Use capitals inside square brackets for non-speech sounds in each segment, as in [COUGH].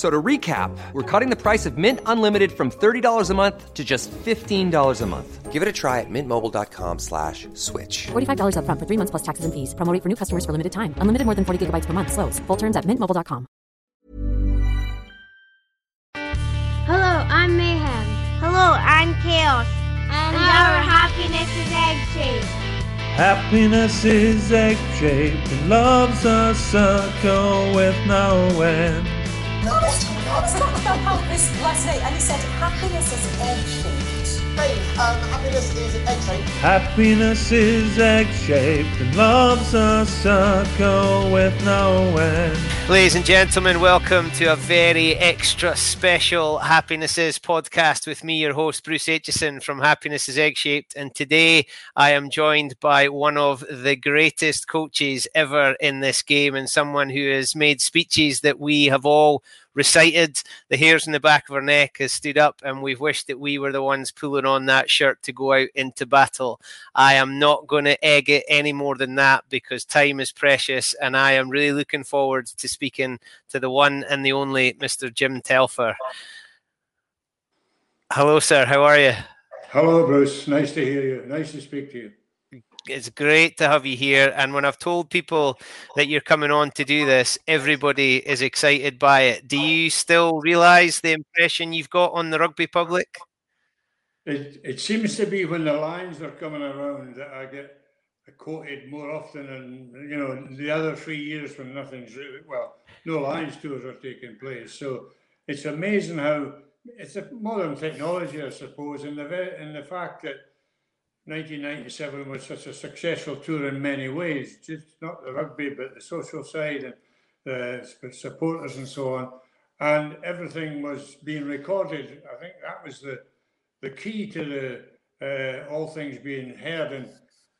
F- So to recap, we're cutting the price of Mint Unlimited from $30 a month to just $15 a month. Give it a try at mintmobile.com slash switch. $45 upfront for three months plus taxes and fees. Promo rate for new customers for limited time. Unlimited more than 40 gigabytes per month. Slows. Full terms at mintmobile.com. Hello, I'm Mayhem. Hello, I'm Chaos. And our happiness is egg shaped. Happiness is egg shaped and love's a circle with no end. No, it's talked about happiness last night and he said happiness is egg shaped. Um, happiness is egg shaped. Happiness is egg shaped and love's a circle with no end. Ladies and gentlemen, welcome to a very extra special Happinesses podcast with me, your host, Bruce Aitchison from Happiness is Egg Shaped. And today I am joined by one of the greatest coaches ever in this game and someone who has made speeches that we have all recited. The hairs in the back of our neck has stood up, and we've wished that we were the ones pulling on that shirt to go out into battle. I am not going to egg it any more than that because time is precious, and I am really looking forward to speaking to the one and the only Mr. Jim Telfer. Hello, sir. How are you? Hello, Bruce. Nice to hear you. Nice to speak to you. It's great to have you here. And when I've told people that you're coming on to do this, everybody is excited by it. Do you still realize the impression you've got on the rugby public? It, it seems to be when the Lions are coming around that I get quoted more often than, you know, the other three years when nothing's really, well, no Lions tours are taking place. So it's amazing how it's a modern technology, I suppose, and the, and the fact that 1997 was such a successful tour in many ways, just not the rugby, but the social side and the supporters and so on. And everything was being recorded. I think that was the, the key to the uh, all things being heard. And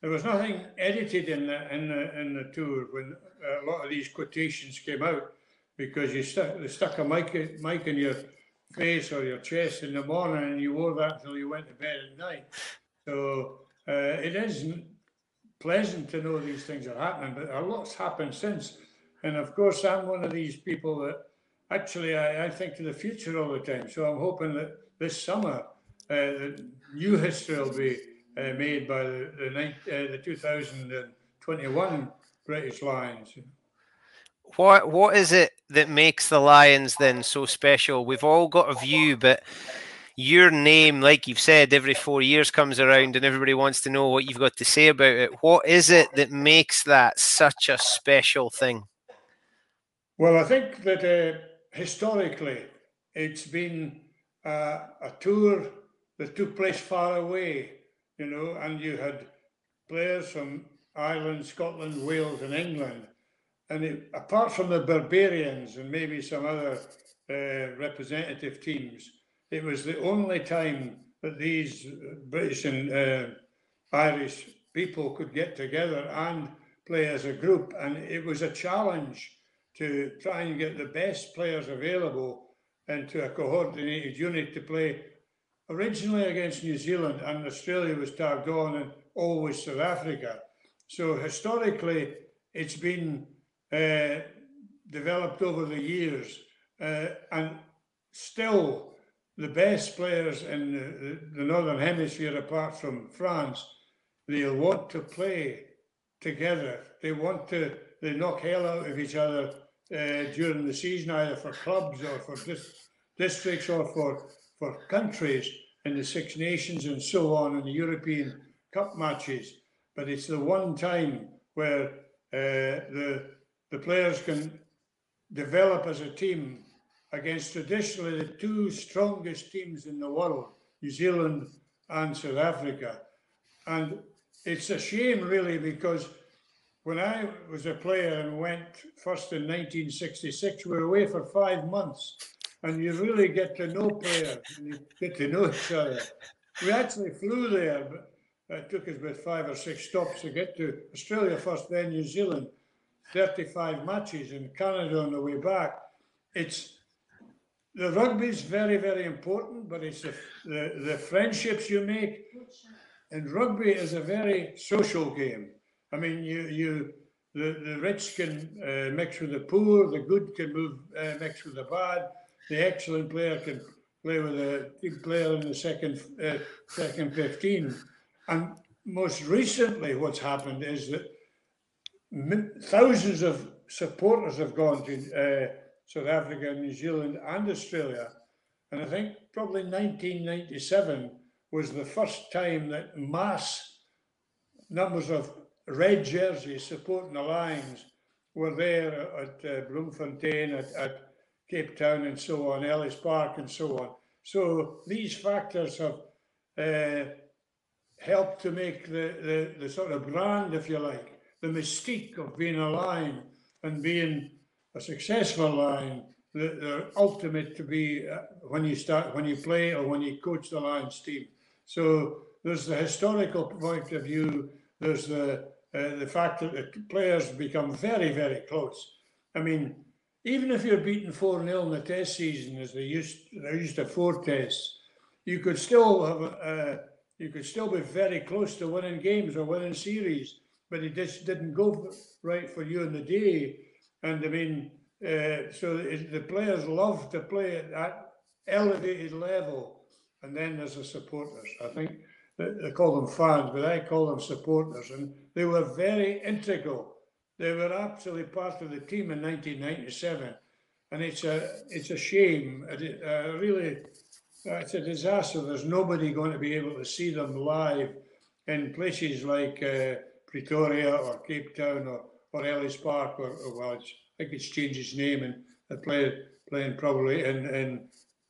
there was nothing edited in the in the in the tour when a lot of these quotations came out because you stuck they stuck a mic mic in your face or your chest in the morning and you wore that until you went to bed at night. So uh, it is pleasant to know these things are happening, but a lot's happened since. And of course, I'm one of these people that actually I, I think to the future all the time. So I'm hoping that this summer, uh, the new history will be uh, made by the the, uh, the 2021 British Lions. What what is it that makes the Lions then so special? We've all got a view, but your name, like you've said, every four years comes around and everybody wants to know what you've got to say about it. What is it that makes that such a special thing? Well, I think that uh, historically it's been uh, a tour that took place far away, you know, and you had players from Ireland, Scotland, Wales, and England. And it, apart from the Barbarians and maybe some other uh, representative teams, it was the only time that these British and uh, Irish people could get together and play as a group. And it was a challenge to try and get the best players available into a coordinated unit to play originally against New Zealand and Australia was tagged on and always South Africa. So historically, it's been uh, developed over the years uh, and still the best players in the, the, Northern Hemisphere, apart from France, they'll want to play together. They want to, they knock hell out of each other uh, during the season, either for clubs or for dis- districts or for, for countries in the Six Nations and so on in the European Cup matches. But it's the one time where uh, the the players can develop as a team against traditionally the two strongest teams in the world, New Zealand and South Africa. And it's a shame, really, because when I was a player and went first in 1966, we were away for five months, and you really get to know players and you get to know each other. We actually flew there, but it took us about five or six stops to get to Australia first, then New Zealand. 35 matches in Canada on the way back. It's the rugby is very, very important, but it's the, the, the friendships you make. And rugby is a very social game. I mean, you you the, the rich can uh, mix with the poor, the good can move uh, mix with the bad, the excellent player can play with a player in the second uh, second fifteen. And most recently, what's happened is that thousands of supporters have gone to uh, South Africa, New Zealand, and Australia. And I think probably 1997 was the first time that mass numbers of red jerseys supporting the Lions were there at uh, Bloemfontein, at, at Cape Town, and so on, Ellis Park, and so on. So these factors have uh, helped to make the, the, the sort of brand, if you like, the mystique of being a lion and being successful lion, the, the ultimate to be uh, when you start, when you play or when you coach the Lions team. So there's the historical point of view. There's the uh, the fact that the players become very, very close. I mean, even if you're beaten 4 0 in the test season, as they used, they used to four tests, you could still have, uh, you could still be very close to winning games or winning series but it just didn't go right for you in the day. And I mean, uh, so the players love to play at that elevated level. And then there's the supporters. I think they call them fans, but I call them supporters. And they were very integral. They were absolutely part of the team in 1997. And it's a it's a shame. It, uh, really, it's a disaster. There's nobody going to be able to see them live in places like uh, Pretoria or Cape Town or, or Ellis Park or, or well, I think it's changed its name and they're playing, playing probably in, in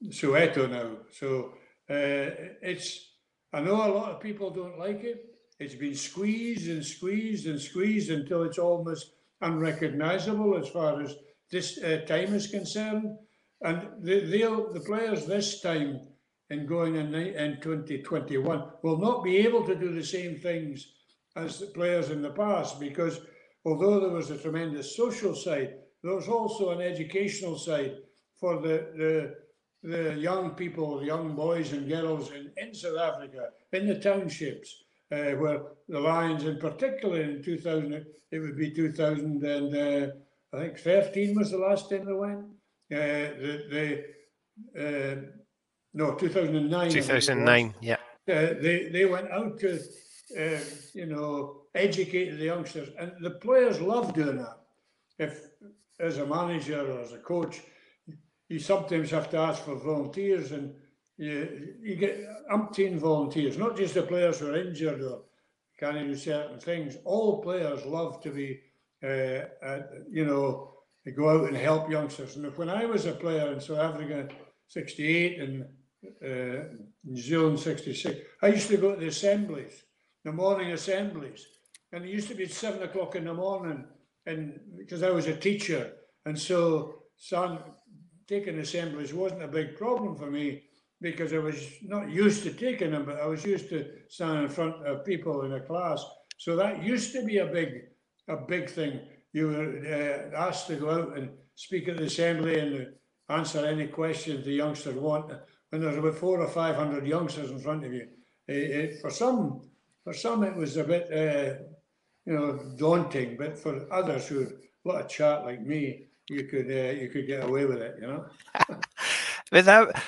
Soweto now. So uh, it's, I know a lot of people don't like it. It's been squeezed and squeezed and squeezed until it's almost unrecognizable as far as this uh, time is concerned. And the, the players this time in going in, in 2021 will not be able to do the same things as the players in the past because although there was a tremendous social side, there was also an educational side for the, the, the young people, young boys and girls in, in South Africa, in the townships, uh, where the Lions, in particular in 2000, it would be 2000 and uh, I think 13 was the last time they went. Uh, the, the uh, no, 2009. 2009, yeah. Uh, they, they went out to you know, educated the youngsters, and the players love doing that. If as a manager or as a coach, you sometimes have to ask for volunteers, and you you get umpteen volunteers, not just the players who are injured or can't do certain things. All players love to be, uh, uh, you know, go out and help youngsters. And when I was a player in South Africa, '68 and uh, New Zealand '66, I used to go to the assemblies the morning assemblies. And it used to be seven o'clock in the morning, and because I was a teacher, and so son taking assemblies wasn't a big problem for me because I was not used to taking them, but I was used to standing in front of people in a class. So that used to be a big, a big thing. you were uh, asked to go out and speak at the assembly and answer any questions the youngsters want. When there's about four or five hundred youngsters in front of you, it, it, for some, for some it was a bit, uh, you know, daunting. But for others who what a lot of chat like me, you could uh, you could get away with it, you know. [LAUGHS] but that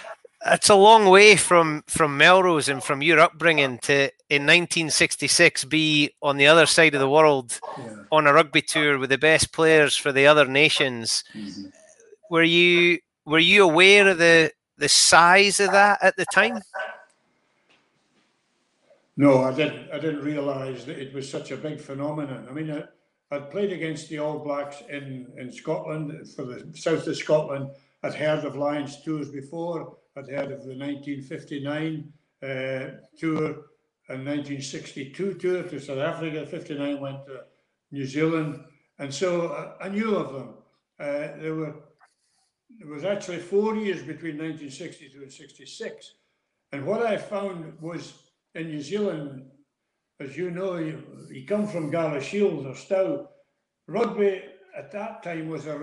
it's a long way from from Melrose and from your upbringing to in 1966 be on the other side of the world yeah. on a rugby tour with the best players for the other nations. Mm-hmm. Were you were you aware of the the size of that at the time? No, I didn't. I didn't realise that it was such a big phenomenon. I mean, I, I'd played against the All Blacks in in Scotland for the south of Scotland. I'd heard of Lions tours before I'd heard of the 1959 uh, tour and 1962 tour to South Africa. 59 went to New Zealand, and so uh, I knew of them. Uh, there were there was actually four years between 1962 and 66, and what I found was in New Zealand, as you know, you, you come from Galashiels or Stow, rugby at that time was a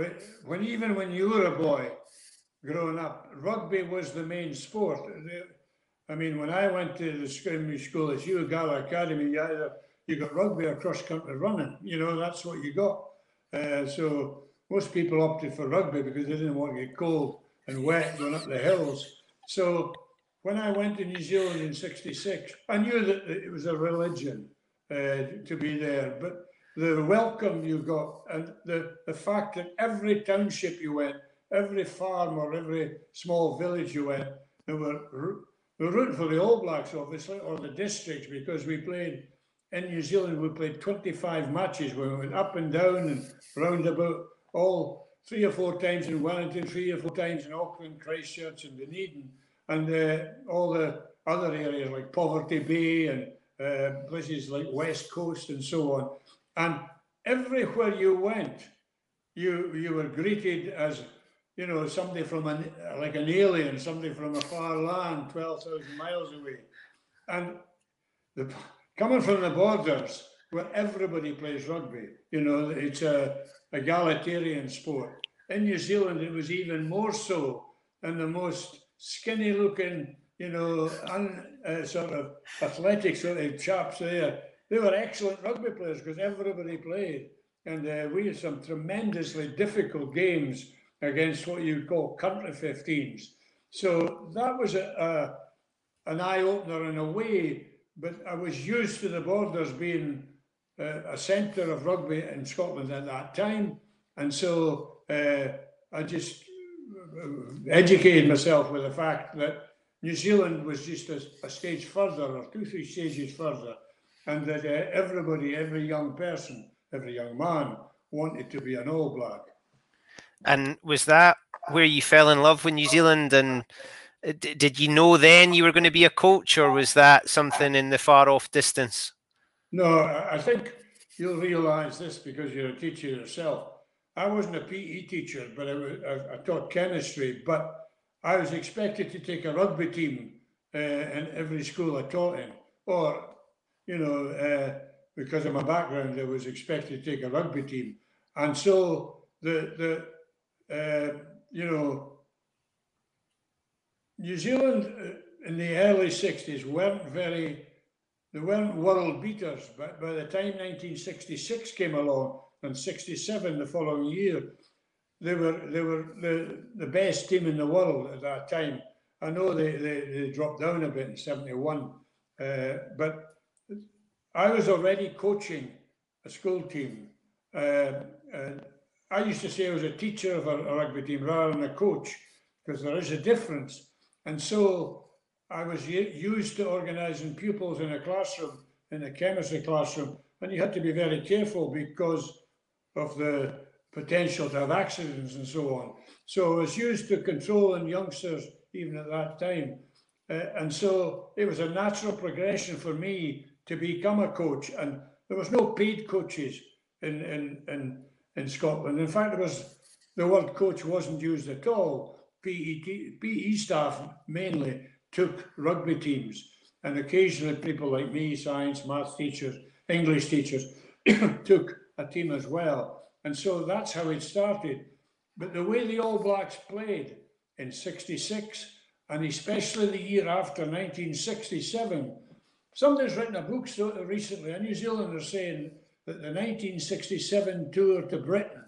when even when you were a boy, growing up, rugby was the main sport. I mean, when I went to the same school as you, Gala Academy, you either you got rugby or cross country running. You know, that's what you got. Uh, so most people opted for rugby because they didn't want to get cold and wet going up the hills. So when I went to New Zealand in '66, I knew that it was a religion uh, to be there, but the welcome you got and the, the fact that every township you went, every farm or every small village you went, they were, they were rooting for the All Blacks, obviously, or the districts, because we played in New Zealand, we played 25 matches. We went up and down and round about all three or four times in Wellington, three or four times in Auckland, Christchurch, and Dunedin, and uh, all the other areas like Poverty Bay and uh, places like West Coast and so on. And everywhere you went, you you were greeted as you know, somebody from an, like an alien, somebody from a far land, 12,000 miles away. And the, coming from the borders where everybody plays rugby, you know, it's a egalitarian sport. In New Zealand, it was even more so, and the most skinny looking, you know, un, uh, sort of athletic sort of chaps there, they were excellent rugby players because everybody played. And uh, we had some tremendously difficult games against what you'd call country 15s. So that was a, a an eye opener in a way, but I was used to the borders being uh, a centre of rugby in Scotland at that time. And so uh, I just educated myself with the fact that New Zealand was just a, a stage further or two, three stages further, and that uh, everybody, every young person, every young man wanted to be an All Black. And was that where you fell in love with New Zealand? And uh, did you know then you were going to be a coach, or was that something in the far off distance? No, I think you'll realise this because you're a teacher yourself. I wasn't a PE teacher, but I, I, I taught chemistry. But I was expected to take a rugby team uh, in every school I taught in, or you know, uh, because of my background, I was expected to take a rugby team, and so the the uh, you know, New Zealand uh, in the early 60s weren't very, they weren't world beaters, but by the time 1966 came along and 67 the following year, they were they were the, the best team in the world at that time. I know they, they, they dropped down a bit in 71, uh, but I was already coaching a school team. Uh, I used to say I was a teacher of a, a rugby team rather than a coach because there is a difference. And so I was used to organising pupils in a classroom, in a chemistry classroom, and you had to be very careful because of the potential to have accidents and so on. So I was used to controlling youngsters even at that time. Uh, and so it was a natural progression for me to become a coach. And there was no paid coaches in, in, in in Scotland. In fact, it was the word coach wasn't used at all. PE, PE staff mainly took rugby teams, and occasionally people like me, science, math teachers, English teachers, [COUGHS] took a team as well. And so that's how it started. But the way the All Blacks played in 66, and especially the year after 1967, somebody's written a book recently, a New Zealander saying that the 1967 tour to Britain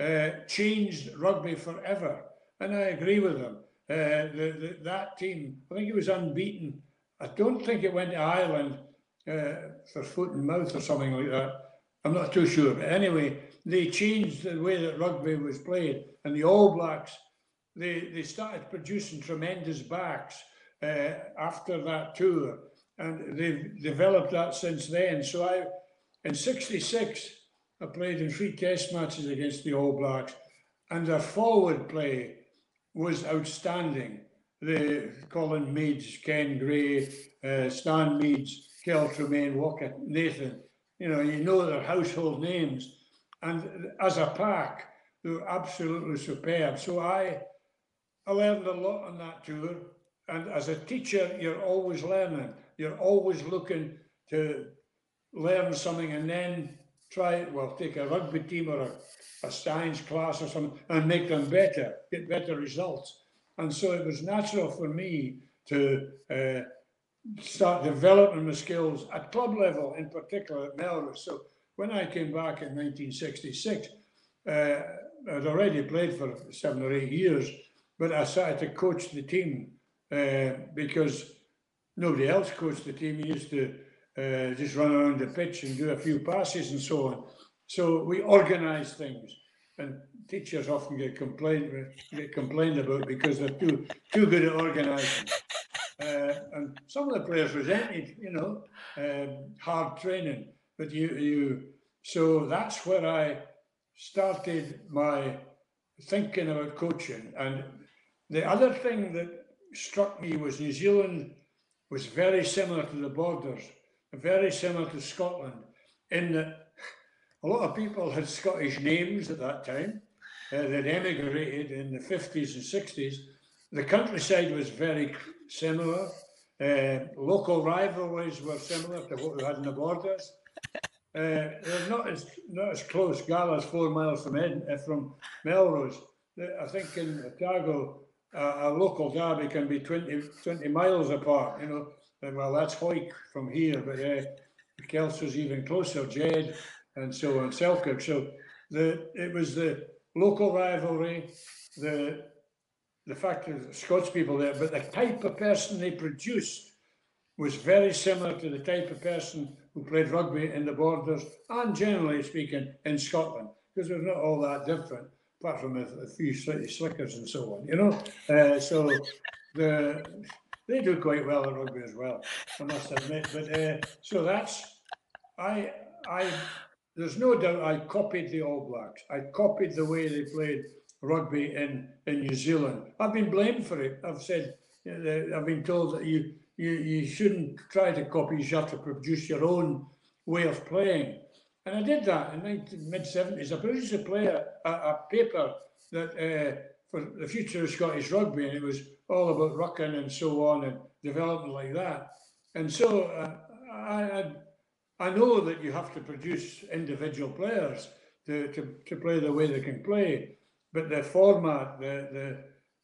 uh, changed rugby forever. And I agree with them. Uh, the, the, that team, I think it was unbeaten. I don't think it went to Ireland uh, for foot and mouth or something like that. I'm not too sure. But anyway, they changed the way that rugby was played. And the All Blacks, they, they started producing tremendous backs uh, after that tour. And they've developed that since then. So I, in 66, I played in three test matches against the All Blacks. And their forward play was outstanding. The Colin Meads, Ken Gray, uh, Stan Meads, Kel Tremain, Waka, Nathan, you know, you know their household names. And as a pack, they were absolutely superb. So I, I learned a lot on that tour. And as a teacher, you're always learning. You're always looking to learn something and then try, it. well, take a rugby team or a a science class or something and make them better, get better results. And so it was natural for me to uh, start developing my skills at club level, in particular at Melrose. So when I came back in 1966, uh, I'd already played for seven or eight years, but I started to coach the team uh, because nobody else coached the team. He used to uh, just run around the pitch and do a few passes and so on. So we organise things, and teachers often get complained get complained about because they're too too good at organising. Uh, and some of the players resented, you know, um, hard training. But you you so that's where I started my thinking about coaching. And the other thing that struck me was New Zealand was very similar to the borders, very similar to Scotland, in that a lot of people had Scottish names at that time. Uh, they'd emigrated in the 50s and 60s. The countryside was very similar. Uh, local rivalries were similar to what we had in the borders. [LAUGHS] Uh, they're not as not as close. Gala's four miles from Ed, uh, from Melrose. I think in Otago, a local derby can be 20, 20 miles apart. You know, and, well that's Hawick from here, but uh, Kelso's even closer. Jed, and so on, Selkirk. So the it was the local rivalry, the the fact that Scots people there, but the type of person they produced was very similar to the type of person who played rugby in the borders and generally speaking in Scotland, because they're not all that different, apart from a, a few slightly slickers and so on, you know. Uh, so the they do quite well at rugby as well, I must admit. But uh, so that's I I there's no doubt I copied the All Blacks. I copied the way they played rugby in, in New Zealand. I've been blamed for it. I've said, I've been told that you, you, you shouldn't try to copy, you have to produce your own way of playing. And I did that in the mid 70s. I produced a, player, a, a paper that uh, for the future of Scottish rugby, and it was all about rucking and so on and development like that. And so uh, I, I I know that you have to produce individual players to, to, to play the way they can play, but the format, the the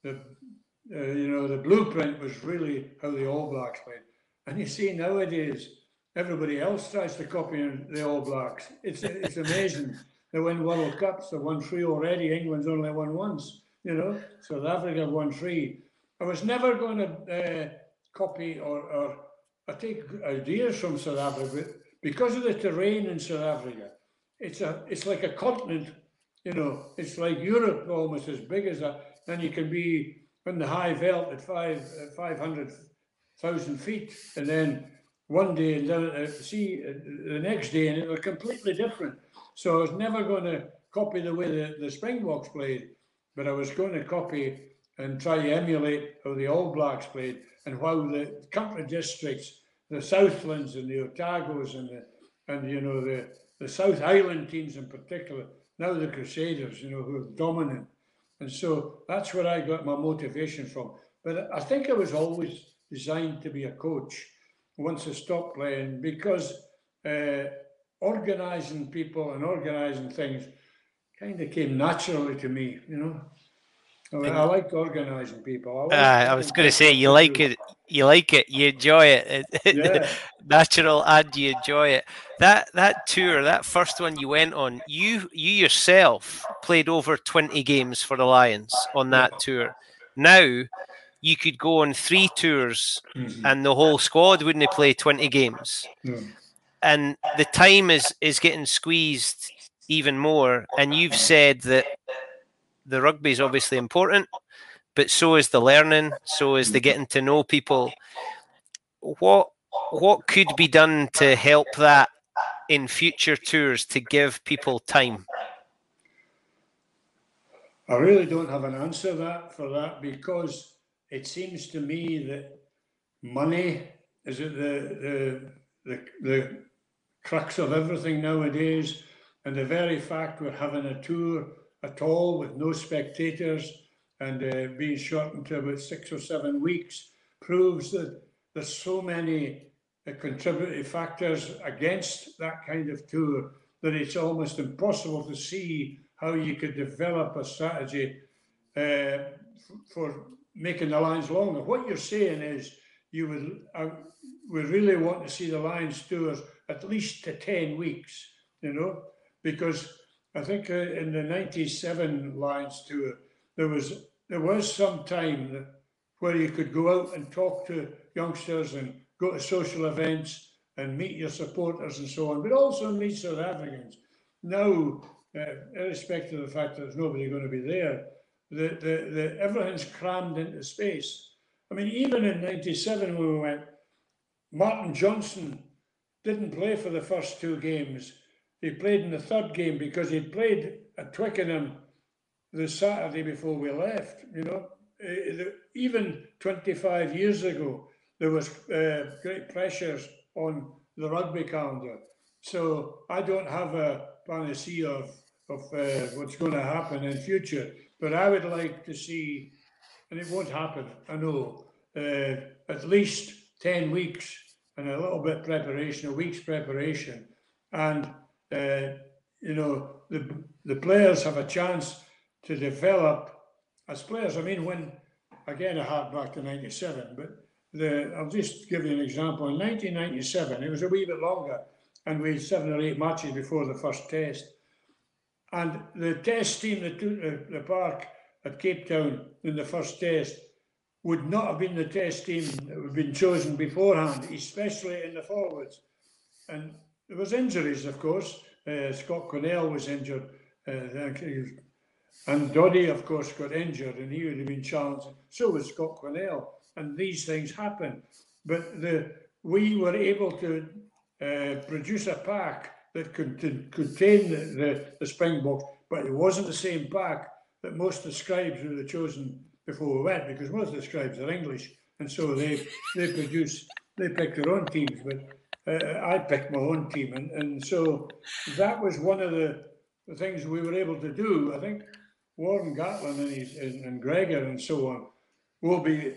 the uh, you know the blueprint was really how the All Blacks played. And you see nowadays, everybody else tries to copy the All Blacks. It's it's amazing. [LAUGHS] they win World Cups. They won three already. England's only won once. You know, South Africa won three. I was never going to uh, copy or, or I take ideas from South Africa because of the terrain in South Africa, it's a it's like a continent, you know, it's like Europe almost as big as that. And you can be in the high veld at five uh, five hundred thousand feet, and then one day and then uh, see uh, the next day, and it was completely different. So I was never going to copy the way the, the Springboks played, but I was going to copy and try to emulate how the All Blacks played and how the country districts the Southlands and the Otagos and the and you know the the South Island teams in particular. Now the Crusaders, you know, who are dominant, and so that's where I got my motivation from. But I think I was always designed to be a coach once I stopped playing because uh, organizing people and organizing things kind of came naturally to me, you know. I, mean, I like organising people. I, uh, I was going to say you like it, you like it, you enjoy it, [LAUGHS] yeah. natural, and you enjoy it. That that tour, that first one you went on, you you yourself played over twenty games for the Lions on that tour. Now you could go on three tours, mm-hmm. and the whole squad wouldn't play twenty games. Mm. And the time is is getting squeezed even more. And you've said that the rugby is obviously important, but so is the learning, so is the getting to know people. What what could be done to help that in future tours to give people time? I really don't have an answer that for that because it seems to me that money is it the the the, the crux of everything nowadays, and the very fact we're having a tour at all with no spectators and uh, being shortened to about six or seven weeks proves that there's so many uh, contributory factors against that kind of tour that it's almost impossible to see how you could develop a strategy uh, for making the lines longer. What you're saying is you would uh, we really want to see the Lions tours at least to 10 weeks, you know, because I think uh, in the 97 Lions tour, there was there was some time that, where you could go out and talk to youngsters and go to social events and meet your supporters and so on, but also meet South Africans. Now, uh, irrespective of the fact that there's nobody going to be there, the, the, the, everything's crammed into space. I mean, even in 97 when we went, Martin Johnson didn't play for the first two games he played in the third game because he'd played at Twickenham the Saturday before we left. You know, eh, even 25 years ago, there was uh, great pressures on the rugby calendar. So I don't have a panacea of, of uh, what's going to happen in future, but I would like to see, and it won't happen, I know, uh, at least 10 weeks and a little bit preparation, a week's preparation. And you know, the, the players have a chance to develop as players. I mean, when, again, I hark back to 97, but the, I'll just give you an example. In 1997, it was a wee bit longer, and we had seven or eight matches before the first test. And the test team that took the, the park at Cape Town in the first test would not have been the test team that would have been chosen beforehand, especially in the forwards. And there was injuries, of course. Uh, Scott Quinnell was injured. Uh, and Doddie, of course, got injured and he would have been challenged. So was Scott Quinnell. And these things happen. But the we were able to uh, produce a pack that could contain the, the, the Springboks, but it wasn't the same pack that most of the scribes would have chosen before we went, because most of the scribes are English, and so they they produce they pick their own teams. But uh, I picked my own team, and, and so that was one of the, the things we were able to do. I think Warren Gatland and, and, Gregor and so on will be.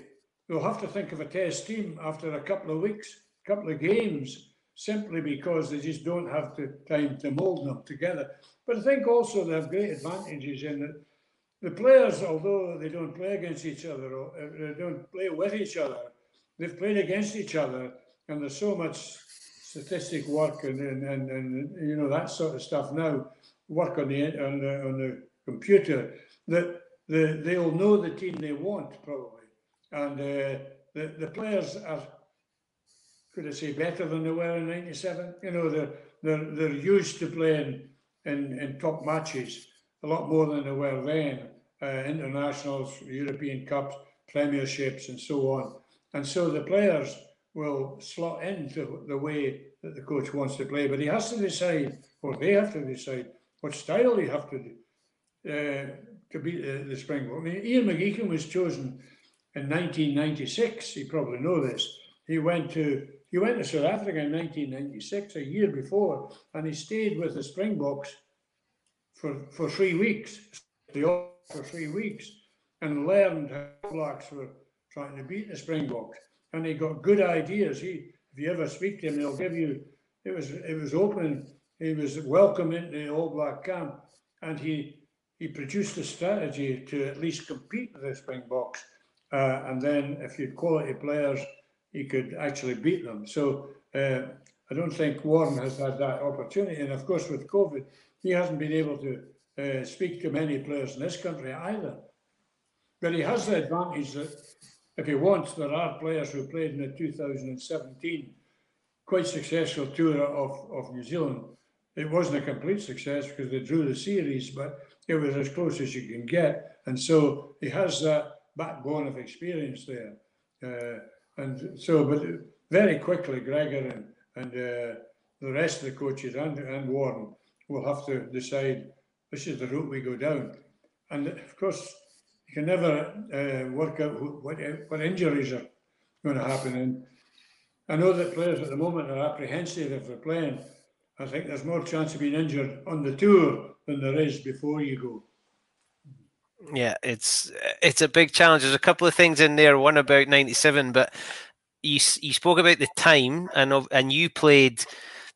We'll have to think of a test team after a couple of weeks, couple of games, simply because they just don't have the time to mould them together. But I think also they have great advantages in that the players, although they don't play against each other or uh, they don't play with each other, they've played against each other, and there's so much statistic work and, and, and, and, you know that sort of stuff now work on the on the, on the computer that the, they'll know the team they want probably. And uh, the, the players are could I say better than they were in 97 you know they're they're, they're used to playing in, in top matches a lot more than they were then. Uh, internationals European Cups premierships and so on. And so the players will slot into the way that the coach wants to play. But he has to decide, or they have to decide, what style they have to do Uh, to beat uh, the, the Springbok. I mean, Ian McGeechan was chosen in 1996. You probably know this. He went to he went to South Africa in 1996, a year before, and he stayed with the Springboks for, for three weeks. For three weeks, and learned how Blacks were trying to beat the Springboks and he got good ideas. He, if you ever speak to him, he'll give you. It was it was open. He was welcome into the All Black camp, and he he produced a strategy to at least compete with the Springboks. Uh, and then if you had quality players, he could actually beat them. So uh, I don't think Warren has had that opportunity. And of course, with COVID, he hasn't been able to uh, speak to many players in this country either. But he has the advantage that if he wants, there are players who played in the 2017 quite successful tour of, of New Zealand. It wasn't a complete success because they drew the series, but it was as close as you can get. And so he has that backbone of experience there. Uh, and so, but very quickly, Gregor and, and uh, the rest of the coaches and, and Warren will have to decide this is the route we go down. And of course, you can never uh, work out what, what injuries are going to happen. And I know that players at the moment are apprehensive if they're playing. I think there's more chance of being injured on the tour is before you go. Yeah, it's it's a big challenge. There's a couple of things in there. One about '97, but you you spoke about the time, and of and you played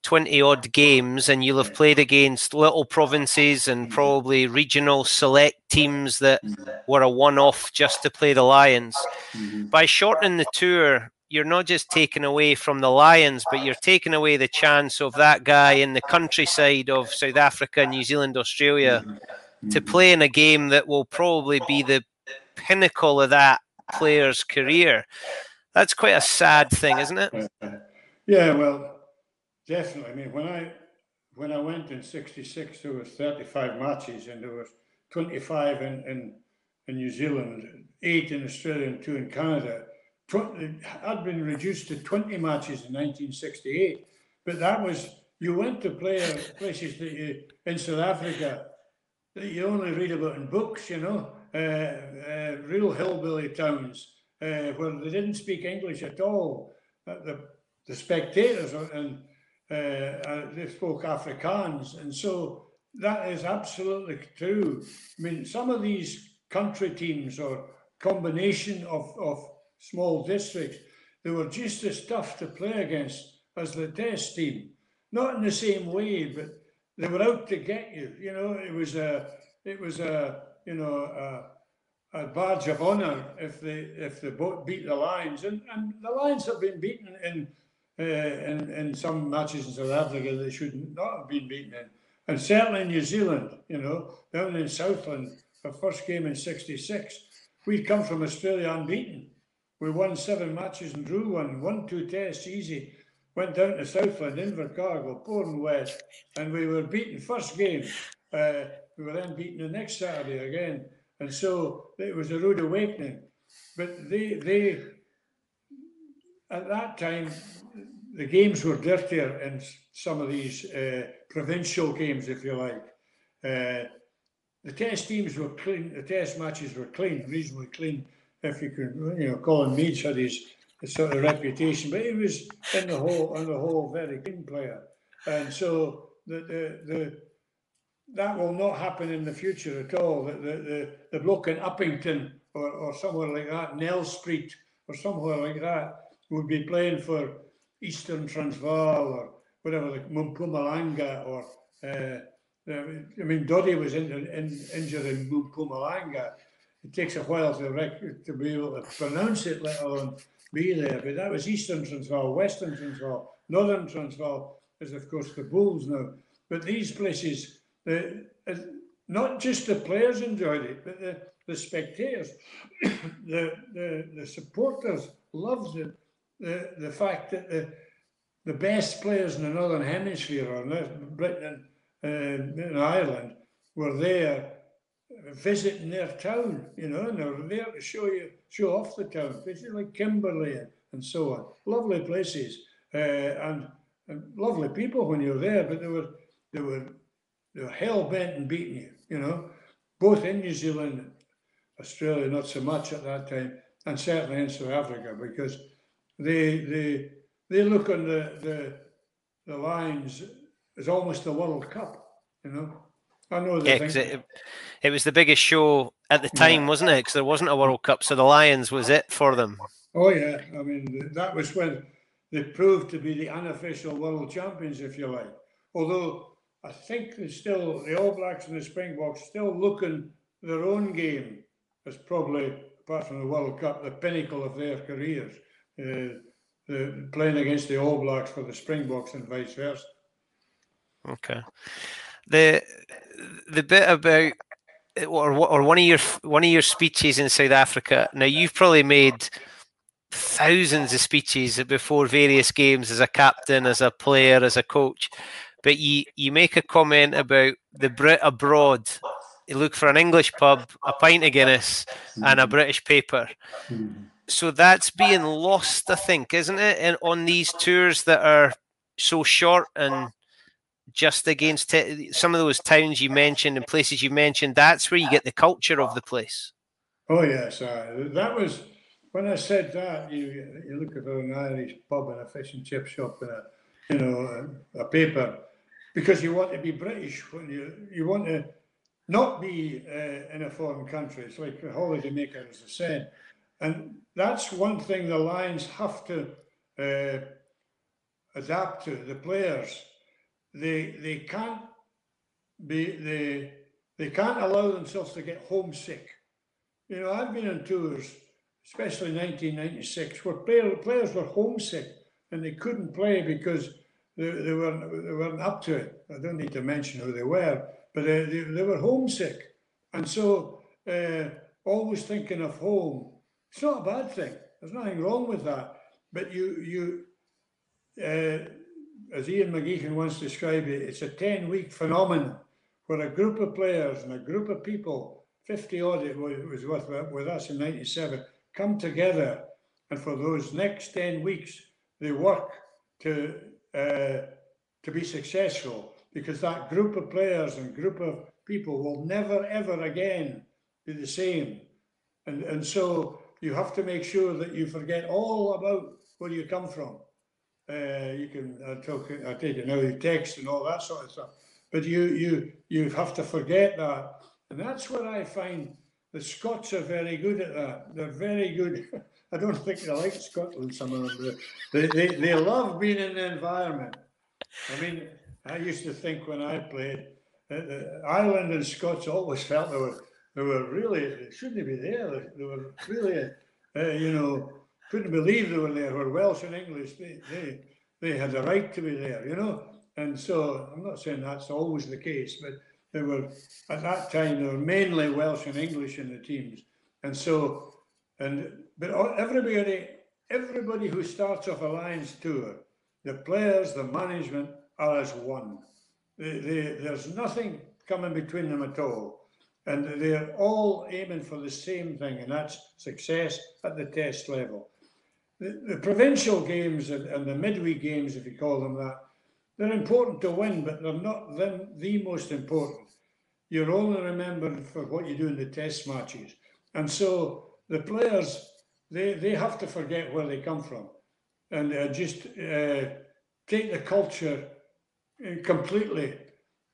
20 odd games and you'll have played against little provinces and probably regional select teams that were a one off just to play the Lions. Mm-hmm. By shortening the tour, you're not just taking away from the Lions, but you're taking away the chance of that guy in the countryside of South Africa, New Zealand, Australia to play in a game that will probably be the pinnacle of that player's career. That's quite a sad thing, isn't it? Yeah, well, Definitely. I mean, when I when I went in '66, there was 35 matches, and there was 25 in in, in New Zealand, eight in Australia, and two in Canada. 20, had been reduced to 20 matches in 1968, but that was you went to play places that you in South Africa that you only read about in books, you know, uh, uh, real hillbilly towns uh, where they didn't speak English at all. Uh, the the spectators and uh, uh, they spoke Afrikaans, and so that is absolutely true. I mean, some of these country teams or combination of, of small districts, they were just as tough to play against as the test team. Not in the same way, but they were out to get you. You know, it was a, it was a, you know, a, a badge of honour if they if they beat the Lions, and and the Lions have been beaten in uh, in, in some matches in South Africa they should not have been beaten in. And certainly in New Zealand, you know, down in Southland, the first game in 66, we'd come from Australia unbeaten. We won seven matches and drew one, won two tests easy. Went down to Southland, Invercargill, pouring wet, and we were beaten first game. Uh, we were then beaten the next Saturday again. And so it was a rude awakening. But they, they at that time, the games were dirtier in some of these uh, provincial games, if you like. Uh, the test teams were clean. The test matches were clean, reasonably clean, if you could, you know. Colin Meads had his, his sort of reputation, but he was in the whole, on the whole, very clean player. And so the the, the that will not happen in the future at all. The the the, the bloke in Upington or, or somewhere like that, Nelspruit or somewhere like that, would be playing for Eastern Transvaal or whatever, like Mpumalanga or uh, I mean, Doddie was in, in, injured in Mpumalanga. It takes a while to rec- to be able to pronounce it, let alone be there. But that was Eastern Transvaal, Western Transvaal, Northern Transvaal is of course the Bulls now. But these places, uh, not just the players enjoyed it, but the, the spectators, [COUGHS] the, the the supporters loved it the the fact that the the best players in the Northern Hemisphere, or Britain and, uh, and Ireland, were there visiting their town, you know, and they were there to show you, show off the town, places like Kimberley and, so on. Lovely places uh, and, and lovely people when you're there, but they were they were they were hell bent and beating you, you know, both in New Zealand, Australia, not so much at that time, and certainly in South Africa, because they they they look on the the the Lions as almost the World Cup, you know. I know yeah, it, it was the biggest show at the time, yeah. wasn't it? Because there wasn't a World Cup, so the Lions was it for them. Oh yeah, I mean that was when they proved to be the unofficial world champions, if you like. Although I think there's still the All Blacks and the Springboks still looking their own game as probably, apart from the World Cup, the pinnacle of their careers. Uh, the, playing against the All Blacks for the Springboks and vice versa. Okay. The the bit about or or one of your one of your speeches in South Africa. Now you've probably made thousands of speeches before various games as a captain, as a player, as a coach, but you you make a comment about the Brit abroad. You look for an English pub, a pint of Guinness, and a mm-hmm. British paper. Mm-hmm. So that's being lost, I think, isn't it? And on these tours that are so short and just against t- some of those towns you mentioned and places you mentioned, that's where you get the culture of the place. Oh yes, uh, that was when I said that. You you look at an Irish pub and a fish and chip shop and a you know a, a paper because you want to be British when you you want to not be uh, in a foreign country. It's like a holiday maker, as I said, and that's one thing the Lions have to uh, adapt to. The players they they can't be they they can't allow themselves to get homesick. You know, I've been on tours, especially 1996, where player, players were homesick and they couldn't play because they, they weren't they weren't up to it. I don't need to mention who they were, but they, they, they were homesick, and so uh, always thinking of home. It's not a bad thing. There's nothing wrong with that. But you you. Uh, as Ian McGeechan once described it, it's a 10 week phenomenon where a group of players and a group of people, 50 odd it was with, with us in 97, come together and for those next 10 weeks they work to, uh, to be successful because that group of players and group of people will never ever again be the same. And, and so you have to make sure that you forget all about where you come from uh, you can uh, talk, I take it now, you text and all that sort of stuff. But you you you have to forget that, and that's where I find the Scots are very good at that. They're very good. [LAUGHS] I don't think they like Scotland. Some of them, they they, they love being in the environment. I mean, I used to think when I played, uh, Ireland and Scots always felt they were they were really shouldn't be there. They, they were really, uh, you know, couldn't believe they were there. Were Welsh and English, they, they they had a right to be there, you know. And so I'm not saying that's always the case, but they were at that time there were mainly Welsh and English in the teams, and so and but everybody everybody who starts off a Lions tour, the players, the management are as one. They, they, there's nothing coming between them at all. And they're all aiming for the same thing, and that's success at the test level the, the provincial games and, and, the midweek games, if you call them that, they're important to win, but they're not them the most important. You're only remembered for what you do in the test matches. And so the players, they, they have to forget where they come from and uh, just uh, take the culture uh, completely.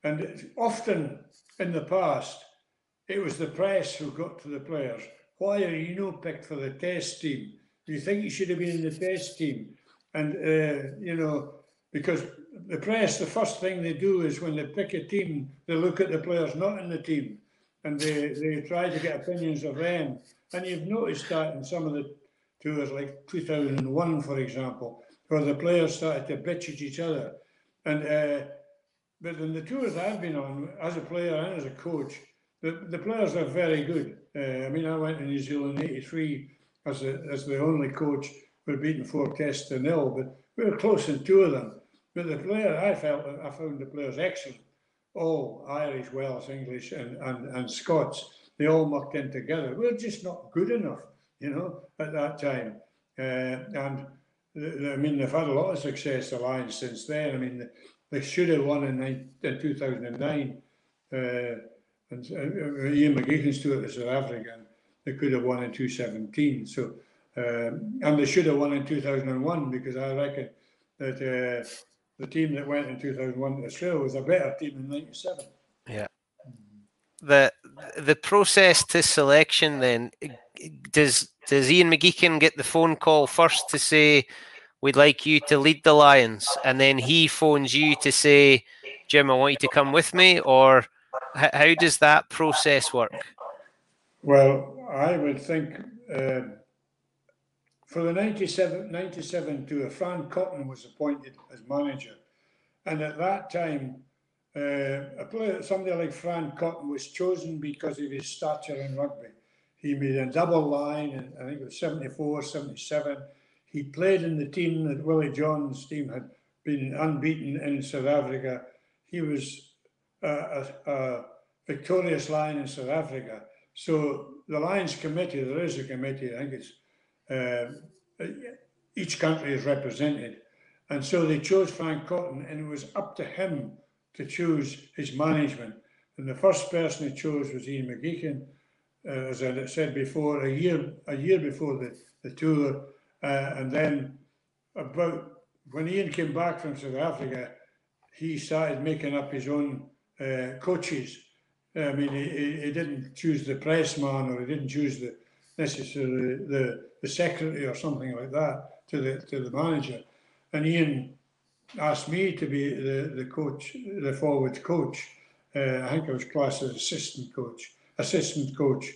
And often in the past, it was the press who got to the players. Why are you not picked for the test team? Do you think he should have been in the test team? And, uh, you know, because the press, the first thing they do is when they pick a team, they look at the players not in the team and they, they try to get opinions of them. And you've noticed that in some of the tours, like 2001, for example, where the players started to bitch at each other. And uh, but in the tours I've been on, as a player and as a coach, the, the players are very good. Uh, I mean, I went to New Zealand in 83 as, a, as the only coach. We're beaten four tests to nil, but we were close in two of them. But the player, I felt, I found the players excellent. All Irish, Welsh, English, and, and, and Scots, they all mucked in together. We are just not good enough, you know, at that time. Uh, and I mean, they've had a lot of success, the Lions, since then. I mean, they should have won in, in 2009. Uh, and uh, Ian McGeechan's tour to South Africa. They could have won in 2017. So, um, and they should have won in 2001 because I reckon that uh, the team that went in 2001 to Australia was a better team in '97. Yeah. The the process to selection then does does Ian McGeechan get the phone call first to say we'd like you to lead the Lions, and then he phones you to say Jim, I want you to come with me, or how does that process work? Well, I would think uh, for the 97, 97 tour, Fran Cotton was appointed as manager. And at that time, uh, a player, somebody like Fran Cotton was chosen because of his stature in rugby. He made a double line, and I think it was 74, 77. He played in the team that Willie Johns' team had been unbeaten in South Africa. He was a, a, a victorious line in South Africa. So the Lions Committee, there is a committee, I think it's uh, each country is represented. And so they chose Fran Cotton, and it was up to him to choose his management. And the first person he chose was Ian McGeechan, uh, as I said before, a year a year before the, the tour. Uh, and then about when Ian came back from South Africa, he started making up his own uh, coaches. I mean, he, he didn't choose the press man or he didn't choose the necessarily the, the secretary or something like that to the to the manager. And Ian asked me to be the, the coach, the forward coach. Uh, I think I was classed as assistant coach, assistant coach.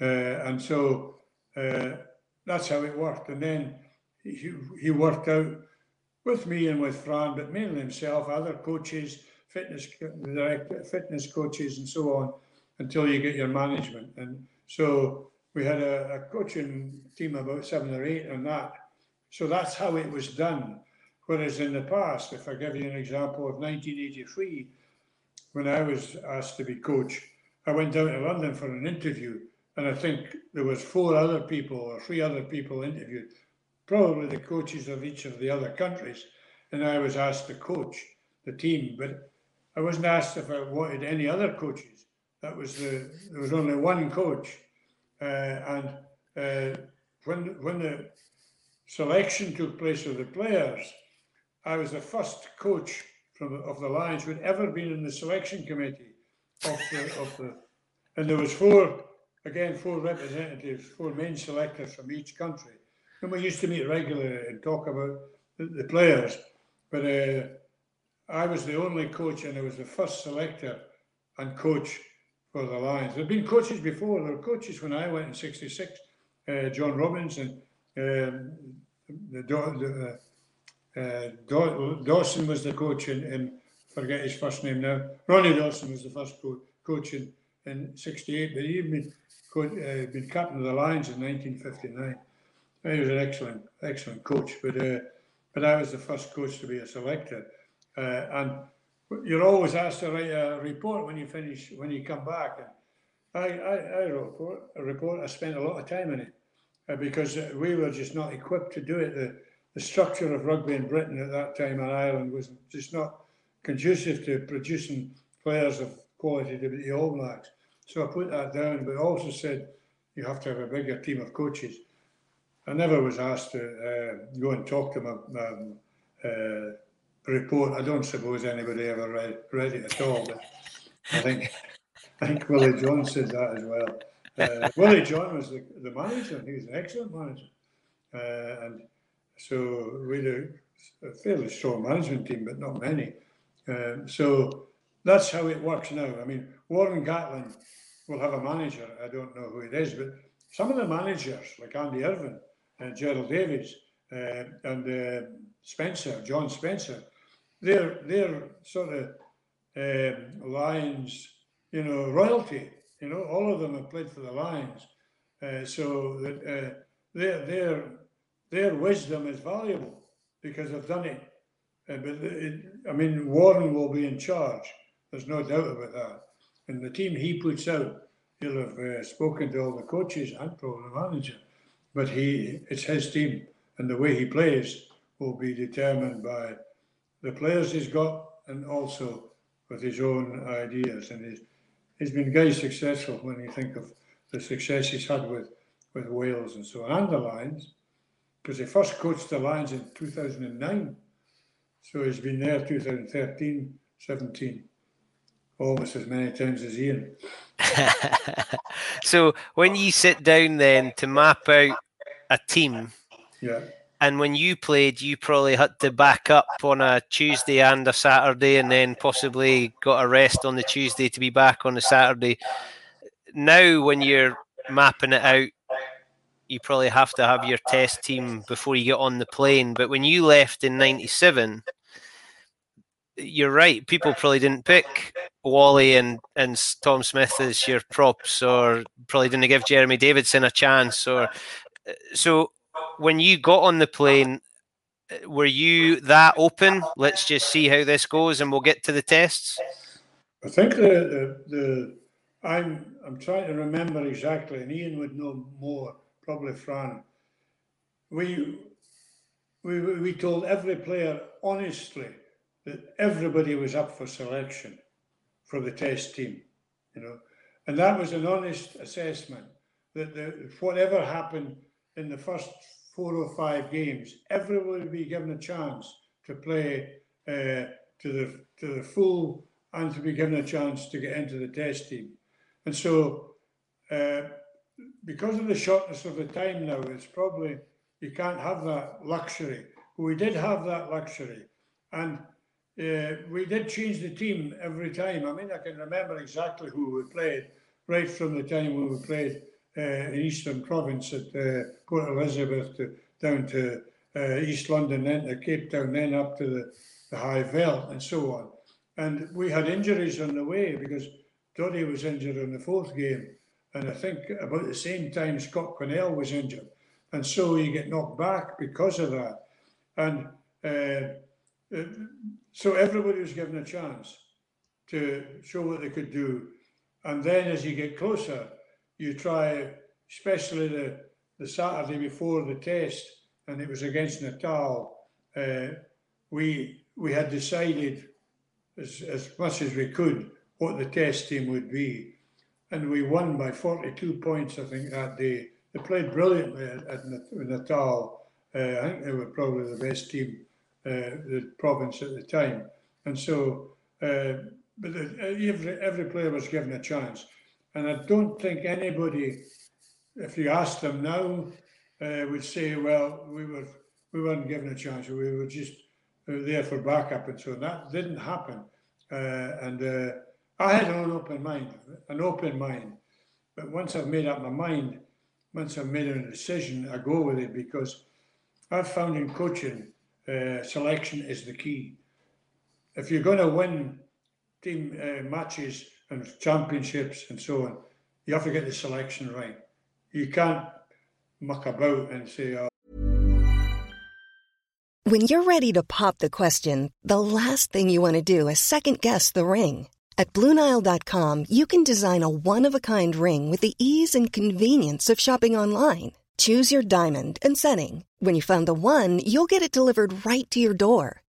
Uh, and so uh, that's how it worked. And then he, he worked out with me and with Fran, but mainly himself, other coaches, fitness fitness coaches, and so on, until you get your management. And so we had a, a coaching team about seven or eight on that. So that's how it was done. Whereas in the past, if I give you an example of 1983, when I was asked to be coach, I went down to London for an interview, and I think there was four other people or three other people interviewed, probably the coaches of each of the other countries, and I was asked to coach the team, but I wasn't asked if I wanted any other coaches. That was the there was only one coach, uh, and uh, when when the selection took place of the players, I was the first coach from of the Lions who had ever been in the selection committee of the of the, and there was four again four representatives, four main selectors from each country, and we used to meet regularly and talk about the, the players. But uh, I was the only coach, and I was the first selector and coach for the Lions. There'd been coaches before. There were coaches when I went in '66. Uh, John Robins and um, the, the uh, Dawson was the coach in, forget his first name now. Ronnie Dawson was the first co- coach in, in 68, but he'd been, co- uh, been captain of the Lions in 1959. He was an excellent, excellent coach, but uh, but I was the first coach to be a selector. Uh, and you're always asked to write a report when you finish, when you come back. And I, I, I wrote a report, I spent a lot of time in it uh, because we were just not equipped to do it. The, the structure of rugby in Britain at that time in Ireland was just not conducive to producing players of quality to be the All Blacks. So I put that down, but also said you have to have a bigger team of coaches. I never was asked to uh, go and talk to my, uh, report. I don't suppose anybody ever read, read it at all, but I think I think Willie John said that as well. Uh, Willie John was the, the manager. He was an excellent manager, uh, and so we had a fairly strong management team, but not many. Um, so that's how it works now. I mean, Warren Gatland will have a manager. I don't know who it is, but some of the managers, like Andy Irvine and Gerald Davies uh, and uh, Spencer, John Spencer, they're they're sort of um, Lions, you know, royalty. You know, all of them have played for the Lions, uh, so that uh, they're they're their wisdom is valuable because they've done it. Uh, but it, I mean, Warren will be in charge. There's no doubt about that. And the team he puts out, he'll have uh, spoken to all the coaches and probably the manager. But he, it's his team, and the way he plays will be determined by the players he's got and also with his own ideas. And he's, he's been very successful when you think of the success he's had with, with Wales and so on, and the Lions because he first coached the Lions in 2009. So he's been there 2013, 17, almost as many times as Ian. [LAUGHS] so when you sit down then to map out a team, yeah. And when you played, you probably had to back up on a Tuesday and a Saturday, and then possibly got a rest on the Tuesday to be back on the Saturday. Now, when you're mapping it out, you probably have to have your test team before you get on the plane. But when you left in '97, you're right. People probably didn't pick Wally and, and Tom Smith as your props, or probably didn't give Jeremy Davidson a chance. Or uh, so when you got on the plane, eh, were you that open? Let's just see how this goes, and we'll get to the tests. I think the the, the I'm I'm trying to remember exactly, and Ian would know more, probably Fran. We we we told every player honestly that everybody was up for selection for the test team, you know, and that was an honest assessment that the, whatever happened in the first four or five games, everyone will be given a chance to play uh, to the to the full and to be given a chance to get into the test team. And so, uh, because of the shortness of the time now, it's probably you can't have that luxury. We did have that luxury, and uh, we did change the team every time. I mean, I can remember exactly who we played right from the time when we played in Eastern Province at uh, Port Elizabeth to, down to uh, East London, then to Cape Town, then up to the, the High Veld, and so on. And we had injuries on the way because Doddie was injured in the fourth game. And I think about the same time Scott Quinnell was injured. And so you get knocked back because of that. And uh, uh, so everybody was given a chance to show what they could do. And then as you get closer, you try, especially the, the Saturday before the test, and it was against Natal, uh, we we had decided as, as much as we could what the test team would be. And we won by 42 points, I think, that day. They played brilliantly at, at Natal. Uh, I think they were probably the best team, uh, the province at the time. And so, uh, but the, every, every player was given a chance. And I don't think anybody, if you asked them now, uh, would say, well, we were we weren't given a chance. We were just uh, there for backup and so on. That didn't happen. Uh, and uh, I had an open mind, an open mind. But once I've made up my mind, once I've made a decision, I go with it because I've found in coaching, uh, selection is the key. If you're going to win team uh, matches and championships and so on, you have to get the selection right. You can't muck about and say, oh. When you're ready to pop the question, the last thing you want to do is second guess the ring. At Bluenile.com, you can design a one of a kind ring with the ease and convenience of shopping online. Choose your diamond and setting. When you find the one, you'll get it delivered right to your door.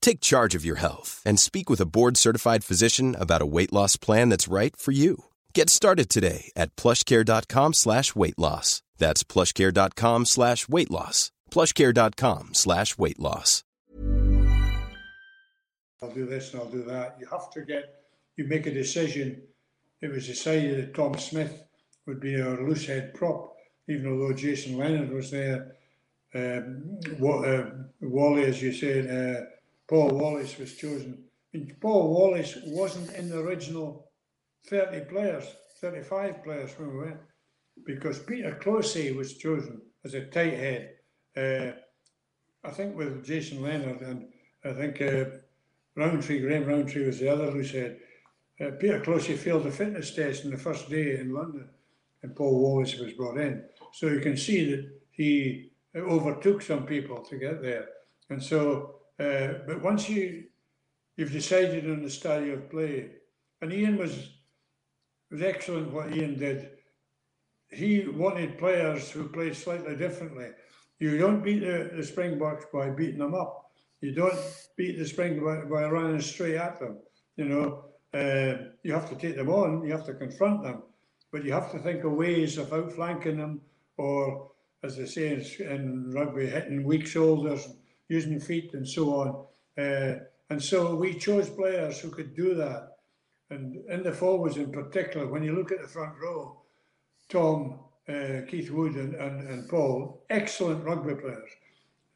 Take charge of your health and speak with a board certified physician about a weight loss plan that's right for you. Get started today at plushcare.com slash weight loss. That's plushcare.com slash weight loss. Plushcare.com slash weight loss. I'll do this and I'll do that. You have to get, you make a decision. It was decided that Tom Smith would be our loose head prop, even although Jason Leonard was there. Um, uh, Wally, as you said, uh, Paul Wallace was chosen. And Paul Wallace wasn't in the original 30 players, 35 players when we went, because Peter Clohessy was chosen as a tight head. Uh, I think with Jason Leonard and I think uh, Rowntree, Graham Rowntree was the other who said uh, Peter Clohessy failed the fitness test on the first day in London and Paul Wallace was brought in. So you can see that he overtook some people to get there. And so uh, but once you you've decided on the style of play, and Ian was was excellent what Ian did. He wanted players who played slightly differently. You don't beat the, the Springboks by beating them up. You don't beat the Springboks by, by running straight at them. You know, uh, you have to take them on, you have to confront them, but you have to think of ways of outflanking them or, as they say in, in rugby, hitting weak shoulders, using feet and so on. Uh, and so we chose players who could do that. And in the forwards in particular, when you look at the front row, Tom, uh, Keith Wood and, and, and Paul, excellent rugby players.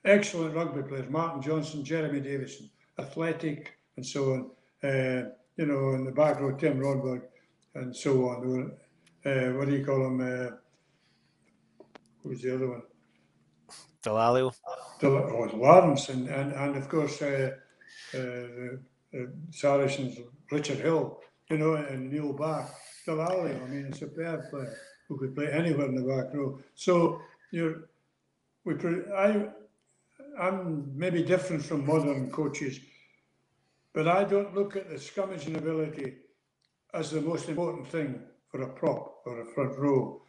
Excellent rugby players. Martin Johnson, Jeremy Davidson, athletic and so on. Uh, you know, in the back row, Tim Rodber and so on. Uh, what do you call him? Uh, who's the other one? Dallaglio. Del- oh, Lawrence and, and, and of course uh, uh, the Saracens, Richard Hill, you know, and Neil Back. Dallaglio, I mean, a superb player who could play anywhere in the back row. So you're, we, I, I'm maybe different from modern coaches, but I don't look at the scrummaging ability as the most important thing for a prop or a front row.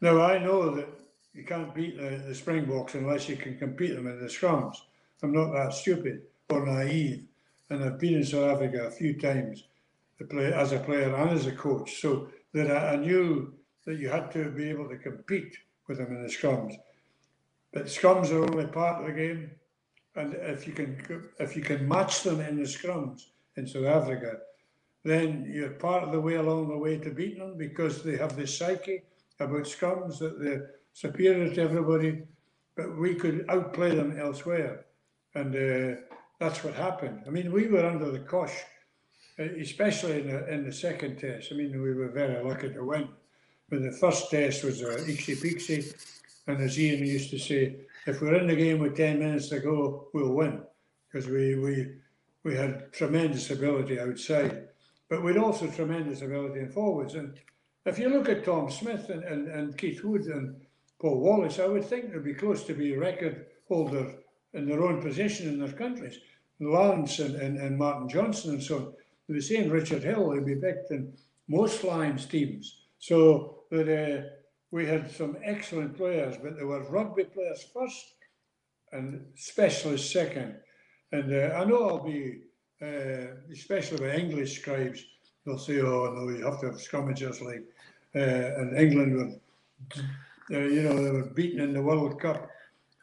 Now I know that you can't beat the, the Springboks unless you can compete them in the scrums. I'm not that stupid or naive, and I've been in South Africa a few times play, as a player and as a coach, so that I, I knew that you had to be able to compete with them in the scrums. But scrums are only part of the game, and if you can if you can match them in the scrums in South Africa, then you're part of the way along the way to beating them because they have this psyche about scrums that they're superior to everybody, but we could outplay them elsewhere, and uh, that's what happened. I mean, we were under the cosh, uh, especially in the in the second test. I mean, we were very lucky to win. But the first test was a Ixie Pixie, and as Ian used to say, if we're in the game with 10 minutes to go, we'll win because we, we, we had tremendous ability outside, but we'd also tremendous ability in forwards. And if you look at Tom Smith and, and, and Keith Wood and Paul Wallace, I would think they'd be close to be record holder in their own position in their countries. Lawrence and, and, and Martin Johnson and so on. They were saying Richard Hill would be picked in most Lions teams. So that uh, we had some excellent players, but there were rugby players first and specialists second. And uh, I know I'll be, uh, especially with English scribes, they'll say, oh, no, you have to have scrummagers like, uh, and England were, uh, you know, they were beaten in the World Cup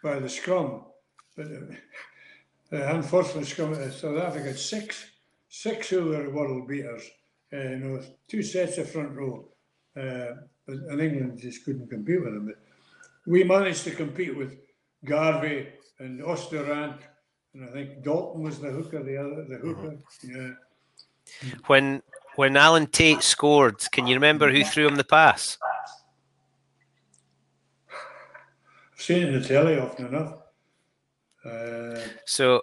by the scrum. But uh, unfortunately, scrum, South Africa had six, six who were world beaters, you know, two sets of front row. But, and England just couldn't compete with them. But we managed to compete with Garvey and Os du Randt, and I think Dalton was the hooker, the other, the hooker. Mm-hmm. Yeah. When when Alan Tait scored, can you remember who threw him the pass? I've seen it in the telly often enough. Uh, so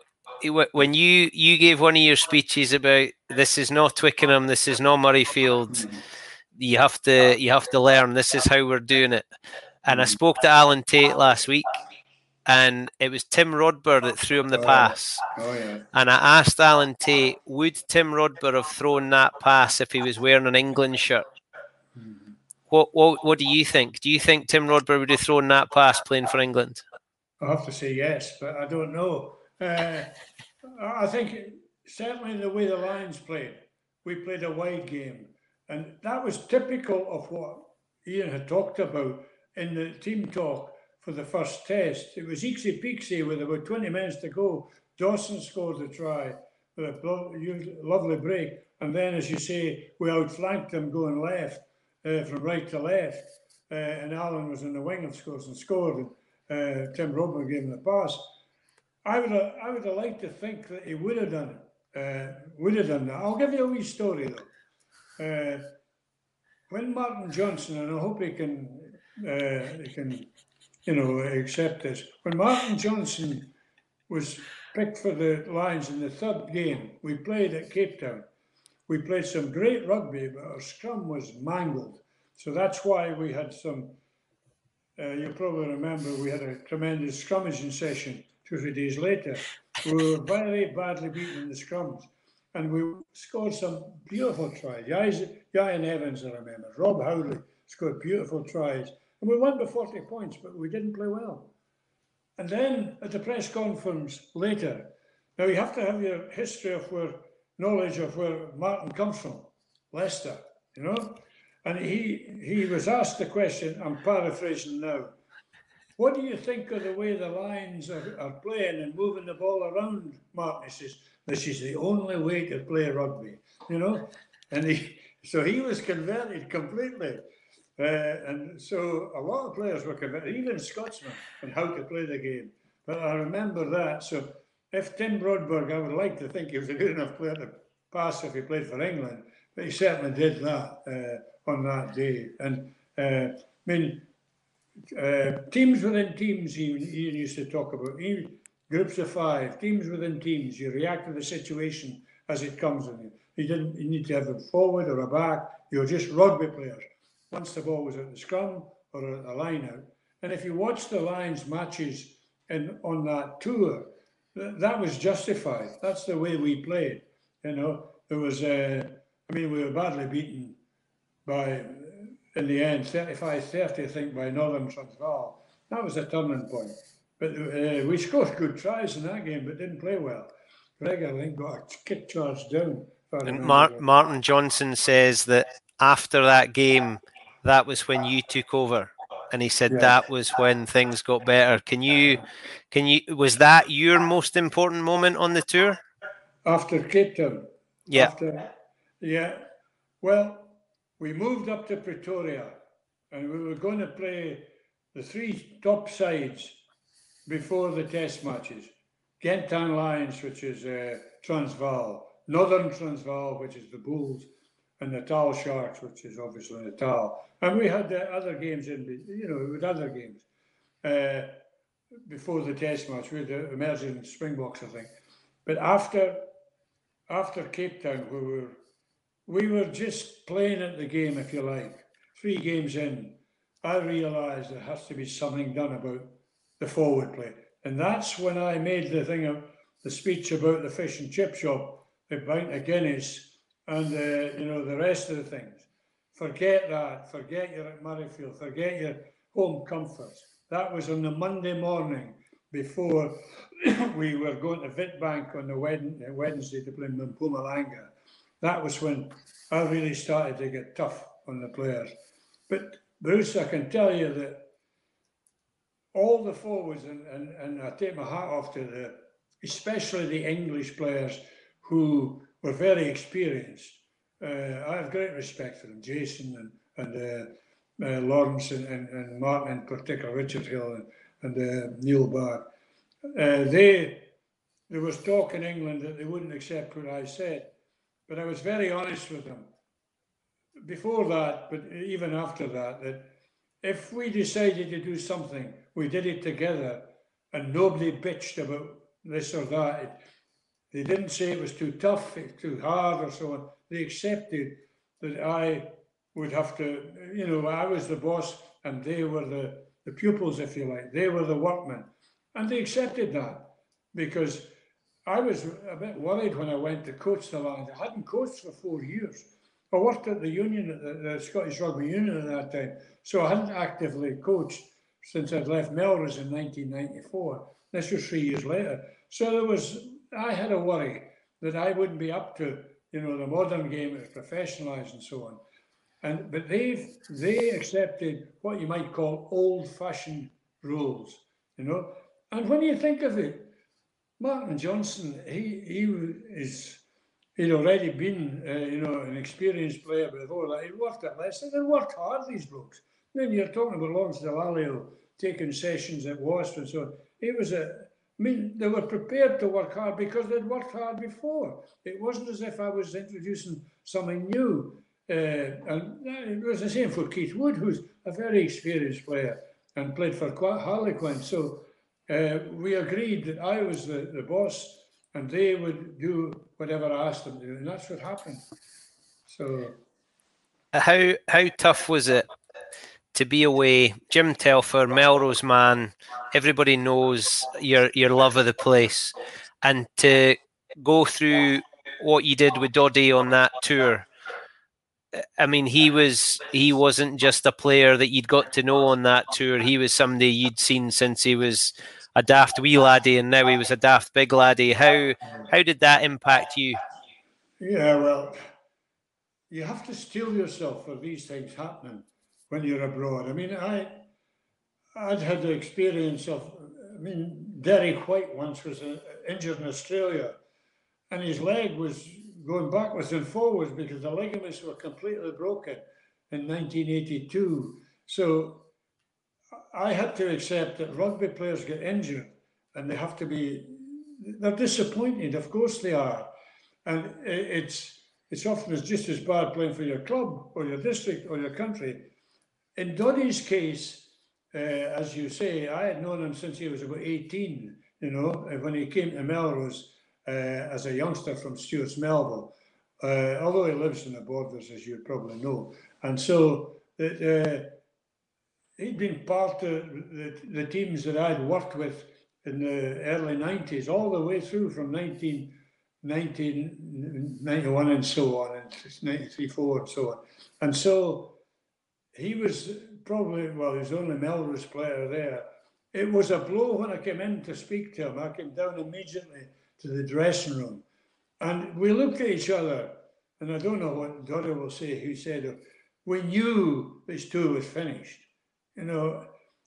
when you you gave one of your speeches about this is not Twickenham, this is not Murrayfield. You have to you have to learn. This is how we're doing it. And I spoke to Alan Tait last week, and it was Tim Rodber that threw him the oh, pass. Oh, yeah. And I asked Alan Tait, would Tim Rodber have thrown that pass if he was wearing an England shirt? What, what what do you think? Do you think Tim Rodber would have thrown that pass playing for England? I have to say yes, but I don't know. Uh, I think certainly the way the Lions played, we played a wide game. And that was typical of what Ian had talked about in the team talk for the first test. It was Ixie Pixie with about 20 minutes to go. Dawson scored a try with a lovely break. And then, as you say, we outflanked them going left, uh, from right to left. Uh, and Alan was in the wing, of course, and scored. And uh, Tim Rodber gave him the pass. I would have, I would have liked to think that he would have done it. Uh, would have done that. I'll give you a wee story though. Uh, when Martin Johnson, and I hope he can, uh, he can, you know, accept this. When Martin Johnson was picked for the Lions in the third game, we played at Cape Town. We played some great rugby, but our scrum was mangled. So that's why we had some. Uh, you probably remember we had a tremendous scrummaging session two or three days later. We were very badly beaten in the scrums and we scored some beautiful tries. Ieuan Evans, I remember. Rob Howley scored beautiful tries. And we won by 40 points, but we didn't play well. And then at the press conference later, now you have to have your history of where knowledge of where Martin comes from, Leicester, you know. And he he was asked the question. I'm paraphrasing now. What do you think of the way the Lions are, are playing and moving the ball around? Martin says this is the only way to play rugby, you know. And he so he was converted completely. Uh, and so a lot of players were converted, even Scotsmen, on how to play the game. But I remember that. So if Tim Rodber, I would like to think he was a good enough player to pass if he played for England, but he certainly did that uh, on that day. And uh, I mean, uh, teams within teams, Ian used to talk about groups of five, teams within teams. You react to the situation as it comes in you. You didn't you need to have a forward or a back. You're just rugby players. Once the ball was at the scrum or at the line out. And if you watch the Lions matches in on that tour, that was justified. That's the way we played. You know, it was, uh, I mean, we were badly beaten by, in the end, 35 30, I think, by Northern Transvaal. That was a turning point. But uh, we scored good tries in that game, but didn't play well. Greg, I think, got a kick charge down. And Mar- Martin Johnson says that after that game, that was when you took over, and he said yeah. that was when things got better. Can you, can you, was that your most important moment on the tour? After Cape Town. Yeah. After, yeah. Well, we moved up to Pretoria, and we were going to play the three top sides before the Test matches. Gauteng Lions, which is uh, Transvaal, Northern Transvaal, which is the Bulls, and Natal Sharks, which is obviously Natal. And we had uh, other games in, you know, with other games uh, before the Test match. Had the emerging Springboks, I think. But after after Cape Town, we were we were just playing at the game, if you like. Three games in, I realised there has to be something done about the forward play, and that's when I made the thing of the speech about the fish and chip shop a pint of Guinness, and uh, you know the rest of the things. Forget that. Forget you're at Murrayfield. Forget your home comforts. That was on the Monday morning before [COUGHS] we were going to Witbank on the Wednesday to play Mpumalanga. That was when I really started to get tough on the players. But Bruce, I can tell you that all the forwards, and, and, and I take my hat off to the, especially the English players, who were very experienced. Uh, I have great respect for them, Jason and, and uh, uh, Lawrence and, and, and, Martin in particular, Richard Hill and, and uh, Neil Back. Uh, they there was talk in England that they wouldn't accept what I said, but I was very honest with them before that, but even after that, that if we decided to do something, we did it together, and nobody bitched about this or that. It, they didn't say it was too tough, too hard, or so on. They accepted that I would have to, you know, I was the boss and they were the, the pupils, if you like. They were the workmen. And they accepted that because I was a bit worried when I went to coach the land. I hadn't coached for four years. I worked at the union, at the, the Scottish Rugby Union at that time. So I hadn't actively coached since I'd left Melrose in 1994. This was three years later. So there was I had a worry that I wouldn't be up to, you know, the modern game, it's professionalised and so on. And but they've they accepted what you might call old-fashioned rules, you know. And when you think of it, Martin Johnson, he he is he'd already been, uh, you know, an experienced player before that. He worked at Leicester. and worked hard, these blokes. Then you're talking about Lawrence Dallaglio taking sessions at Wasp and so on. He was a I mean, they were prepared to work hard because they'd worked hard before. It wasn't as if I was introducing something new. Uh, and it was the same for Keith Wood, who's a very experienced player and played for Harlequin. So uh, we agreed that I was the, the boss and they would do whatever I asked them to do. And that's what happened. So. How how tough was it to be away. Jim Telfer, Melrose man, everybody knows your your love of the place, and to go through what you did with Doddie on that tour. I mean, he was he wasn't just a player that you'd got to know on that tour. He was somebody you'd seen since he was a daft wee laddie, and now he was a daft big laddie. How how did that impact you? Yeah, well, you have to steel yourself for these things happening when you're abroad. I mean, I I'd had the experience of. I mean, Derek White once was uh, injured in Australia, and his leg was going backwards and forwards because the ligaments were completely broken in 1982. So I had to accept that rugby players get injured and they have to be, they're disappointed. Of course they are. And it's, it's often just as bad playing for your club or your district or your country. In Doddie's case, uh, as you say, I had known him since he was about 18, you know, when he came to Melrose uh, as a youngster from Stewart's Melville, uh, although he lives in the borders, as you probably know. And so uh, he'd been part of the, the teams that I'd worked with in the early 90s, all the way through from 19, 1991 and so on, and 93, 4 and so on. And so he was probably, well, he was the only Melrose player there. It was a blow when I came in to speak to him. I came down immediately to the dressing room. And we looked at each other, and I don't know what Doddie will say, who said, we knew this tour was finished. You know,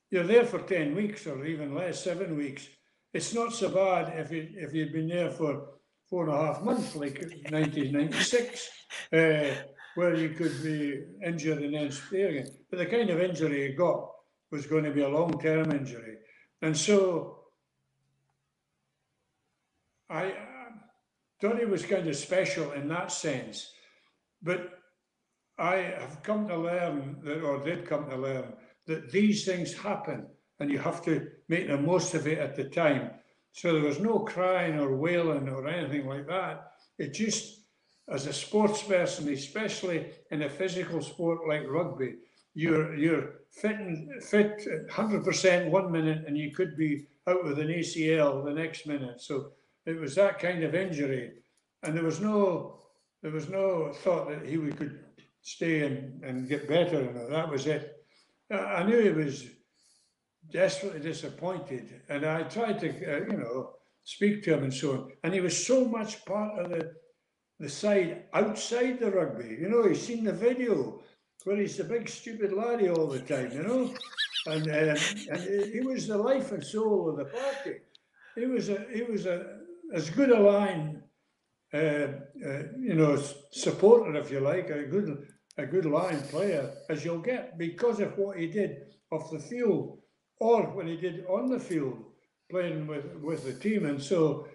you're there for 10 weeks or even less, seven weeks. It's not so bad if, you, if you'd been there for four and a half months, like 1996, [LAUGHS] uh, where you could be injured and then stay again. But the kind of injury he got was going to be a long term injury. And so I uh, thought he was kind of special in that sense. But I have come to learn that, or did come to learn, that these things happen and you have to make the most of it at the time. So there was no crying or wailing or anything like that. It just, as a sports person, especially in a physical sport like rugby, you're you're fit and fit 100% one minute and you could be out with an ACL the next minute. So it was that kind of injury, and there was no there was no thought that he could stay and, and get better. And that was it. I knew he was desperately disappointed, and I tried to uh, you know speak to him and so on. And he was so much part of the the side outside the rugby. You know, he's seen the video where he's the big stupid laddie all the time. You know. And, um, and he was the life and soul of the party. He was a he was a as good a line, uh, uh, you know, supporter, if you like, a good a good line player as you'll get because of what he did off the field or when he did on the field playing with, with the team. And so,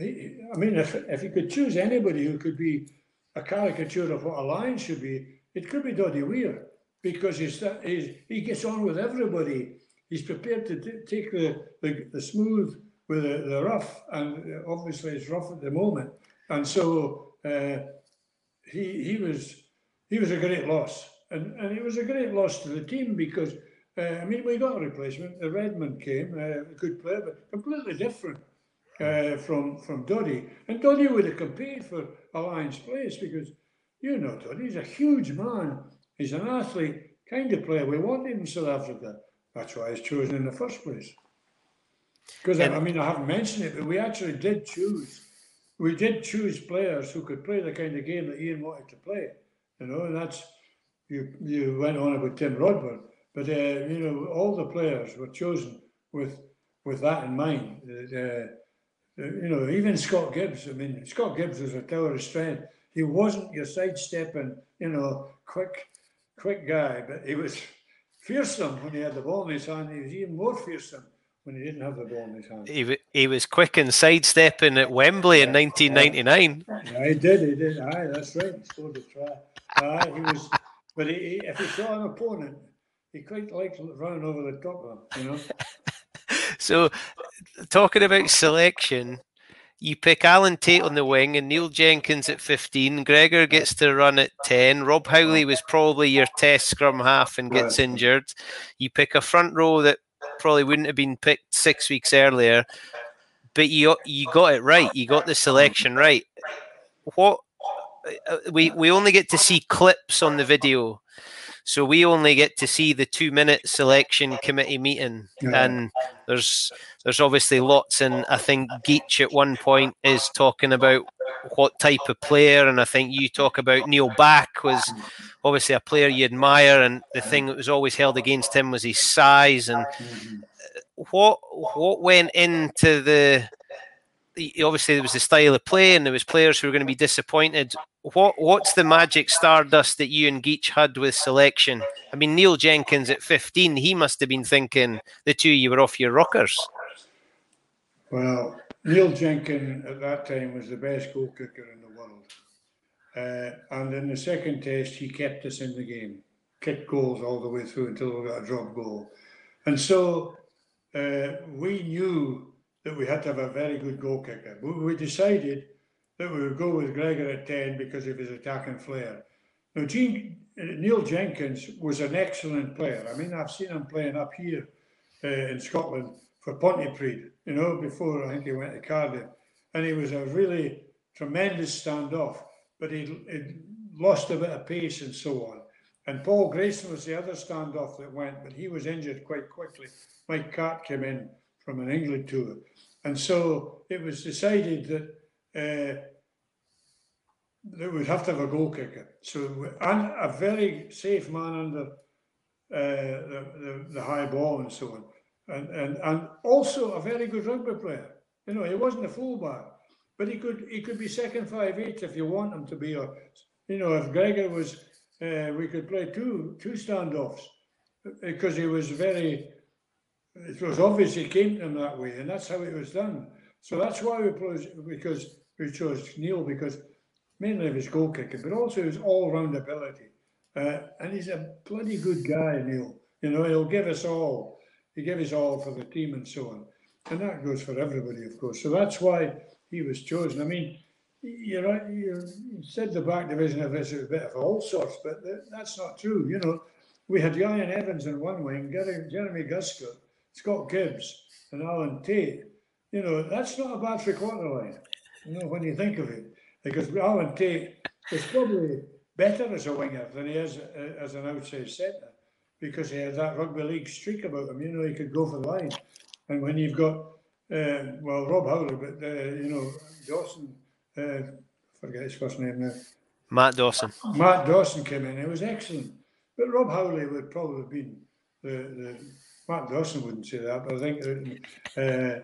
I mean, if, if you could choose anybody who could be a caricature of what a lion should be, it could be Doddie Weir because he's, he's, he gets on with everybody. He's prepared to take the, the, the smooth with the, the rough, and obviously it's rough at the moment. And so uh, he he was he was a great loss, and and he was a great loss to the team because uh, I mean we got a replacement. The Redman came, uh, a good player, but completely different uh, from from Doddie. And Doddie would have competed for a Lions place because you know Doddie's a huge man. He's an athlete kind of player. We wanted in South Africa. That's why he's chosen in the first place. Because I mean, I haven't mentioned it, but we actually did choose. We did choose players who could play the kind of game that Ian wanted to play. You know, and that's you. You went on about Tim Rodber, but uh, you know, all the players were chosen with with that in mind. Uh, uh you know, even Scott Gibbs. I mean, Scott Gibbs was a tower of strength. He wasn't your sidestepping, you know, quick, quick guy, but he was [LAUGHS] fearsome when he had the ball in his hand. He was even more fearsome when he didn't have the ball in his hand. He, he was quick in sidestepping at Wembley in 1999. Yeah, he did, he did. Aye, that's right. He scored a try. Aye, he was, but he, if he saw an opponent, he quite liked running over the top of him, you know. [LAUGHS] so, talking about selection, you pick Alan Tait on the wing and Neil Jenkins at 15. Gregor gets to run at 10. Rob Howley was probably your test scrum half and gets right. injured. You pick a front row that probably wouldn't have been picked six weeks earlier. But you you got it right. You got the selection right. What uh, we we only get to see clips on the video, so we only get to see the two minute selection committee meeting, yeah. and there's there's obviously lots. And I think Geech at one point is talking about what type of player, and I think you talk about Neil Back was obviously a player you admire, and the thing that was always held against him was his size. And uh, what what went into the obviously there was the style of play, and there was players who were going to be disappointed. What what's the magic stardust that you and Geech had with selection? I mean, Neil Jenkins at 15, he must have been thinking the two you were off your rockers. Well, Neil Jenkins at that time was the best goal kicker in the world, uh, and in the second test he kept us in the game, kicked goals all the way through until we got a drop goal, and so uh, we knew that we had to have a very good goal kicker. We decided that we would go with Gregor at 10 because of his attacking flair. Now, Gene, Neil Jenkins was an excellent player. I mean, I've seen him playing up here uh, in Scotland for Pontypridd, you know, before I think he went to Cardiff. And he was a really tremendous standoff, but he lost a bit of pace and so on. And Paul Grayson was the other standoff that went, but he was injured quite quickly. Mike Catt came in from an England tour. And so it was decided that uh, they would have to have a goal kicker. So and a very safe man under uh, the, the, the high ball and so on. And, and and also a very good rugby player. You know, he wasn't a fullback, but he could he could be second five eight if you want him to be. Or you know, if Gregor was, uh, we could play two two standoffs because he was very it was obvious he came to him that way, and that's how it was done. So that's why we chose because we chose Neil because mainly of his goal kicking, but also his all round ability. Uh, and he's a bloody good guy, Neil. You know, he'll give us all. He gave us all for the team and so on. And that goes for everybody, of course. So that's why he was chosen. I mean, you're right. You said the back division of this is a bit of all sorts, but that's not true. You know, we had Ieuan Evans in one wing, Jeremy Guscott, Scott Gibbs and Alan Tait. you know, that's not a bad three quarter line, you know, when you think of it. Because Alan Tait is probably better as a winger than he is uh, as an outside centre because he had that rugby league streak about him. You know, he could go for the line. And when you've got, uh, well, Rob Howley, but, uh, you know, Dawson, uh, forget his first name now. Matt Dawson. Matt Dawson came in. It was excellent. But Rob Howley would probably have been the, the Mark Dawson wouldn't say that, but I think uh,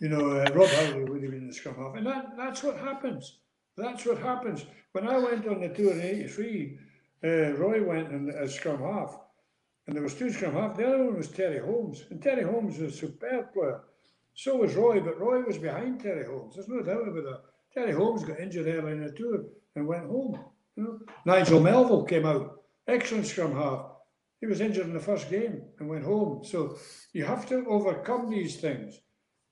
you know uh, Rob Howley would have been the scrum half, and that, that's what happens. That's what happens. When I went on the tour in '83, uh, Roy went in as scrum half, and there was two scrum half. The other one was Terry Holmes, and Terry Holmes was a superb player. So was Roy, but Roy was behind Terry Holmes. There's no doubt about that. Terry Holmes got injured early in the tour and went home. You know, Nigel Melville came out, excellent scrum half he was injured in the first game and went home. So you have to overcome these things.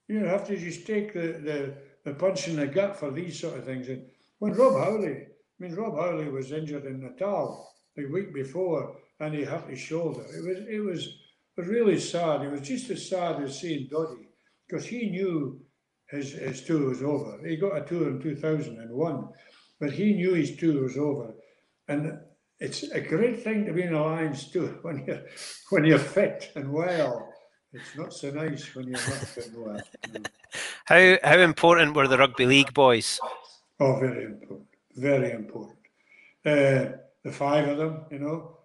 You have to just take the, the, the punch in the gut for these sort of things. And when Rob Howley, I mean, Rob Howley was injured in Natal the week before and he hurt his shoulder. It was, it was, was really sad. It was just as sad as seeing Doddie because he knew his, his tour was over. He got a tour in 2001, but he knew his tour was over. And it's a great thing to be in a Lions too [LAUGHS] when you're when you're fit and well. It's not so nice when you're not well. how how important were the rugby league boys? Oh, very important, very important. Uh, the five of them, you know.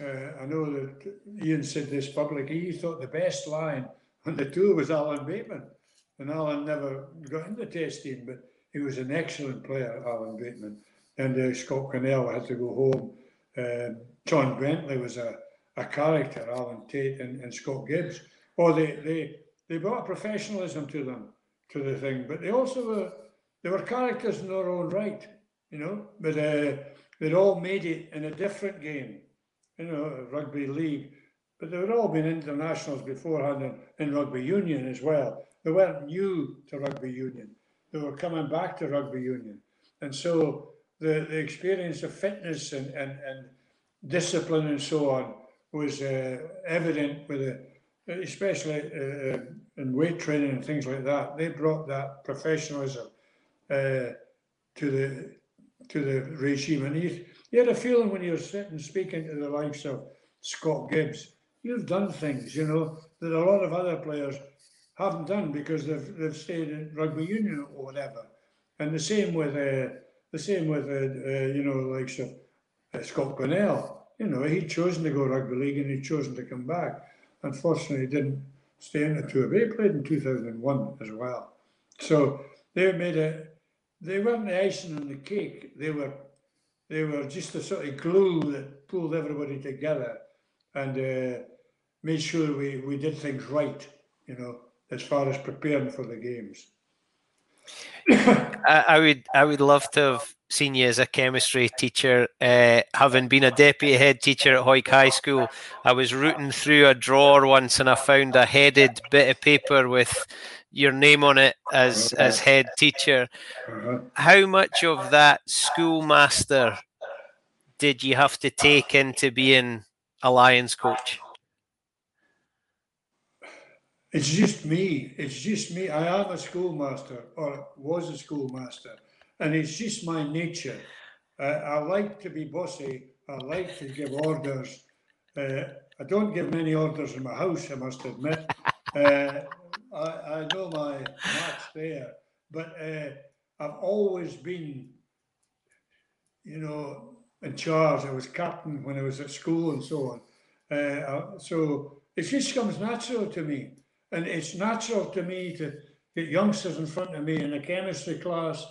Uh, I know that Ian said this publicly. He thought the best line on the tour was Alan Bateman, and Alan never got in the test team, but he was an excellent player, Alan Bateman. And uh, Scott Quinnell had to go home um, John Bentley was a, a character, Alan Tait and, and Scott Gibbs. Oh, they, they, they brought professionalism to them, to the thing, but they also were, they were characters in their own right, you know, but uh, they'd all made it in a different game, you know, rugby league, but they had all been internationals beforehand in rugby union as well. They weren't new to rugby union. They were coming back to rugby union. And so the, the experience of fitness and, and, and discipline and so on was uh, evident with the, especially uh, uh, in weight training and things like that. They brought that professionalism uh, to the to the regime. And you, you had a feeling when you were sitting speaking to the likes of Scott Gibbs, you've done things, you know, that a lot of other players haven't done because they've, they've stayed in rugby union or whatever. And the same with uh, the same with uh, uh, you know likes of uh, Scott Quinnell. You know, he'd chosen to go rugby league and he'd chosen to come back. Unfortunately, didn't stay in the tour. But he played in 2001 as well. So they made a. They weren't the icing on the cake. They were, they were just the sort of glue that pulled everybody together, and uh, made sure we we did things right. You know, as far as preparing for the games. [COUGHS] I, I, would I would love to have seen you as a chemistry teacher. Uh, having been a deputy head teacher at Hawick High School, I was rooting through a drawer once and I found a headed bit of paper with your name on it as as head teacher. How much of that schoolmaster did you have to take into being a Lions coach? It's just me. It's just me. I am a schoolmaster, or was a schoolmaster, and it's just my nature. Uh, I like to be bossy. I like to give orders. Uh, I don't give many orders in my house, I must admit. [LAUGHS] Uh, I, I, know my match there, but uh, I've always been, you know, in charge. I was captain when I was at school and so on. Uh, so it just comes natural to me. And it's natural to me to get youngsters in front of me in a chemistry class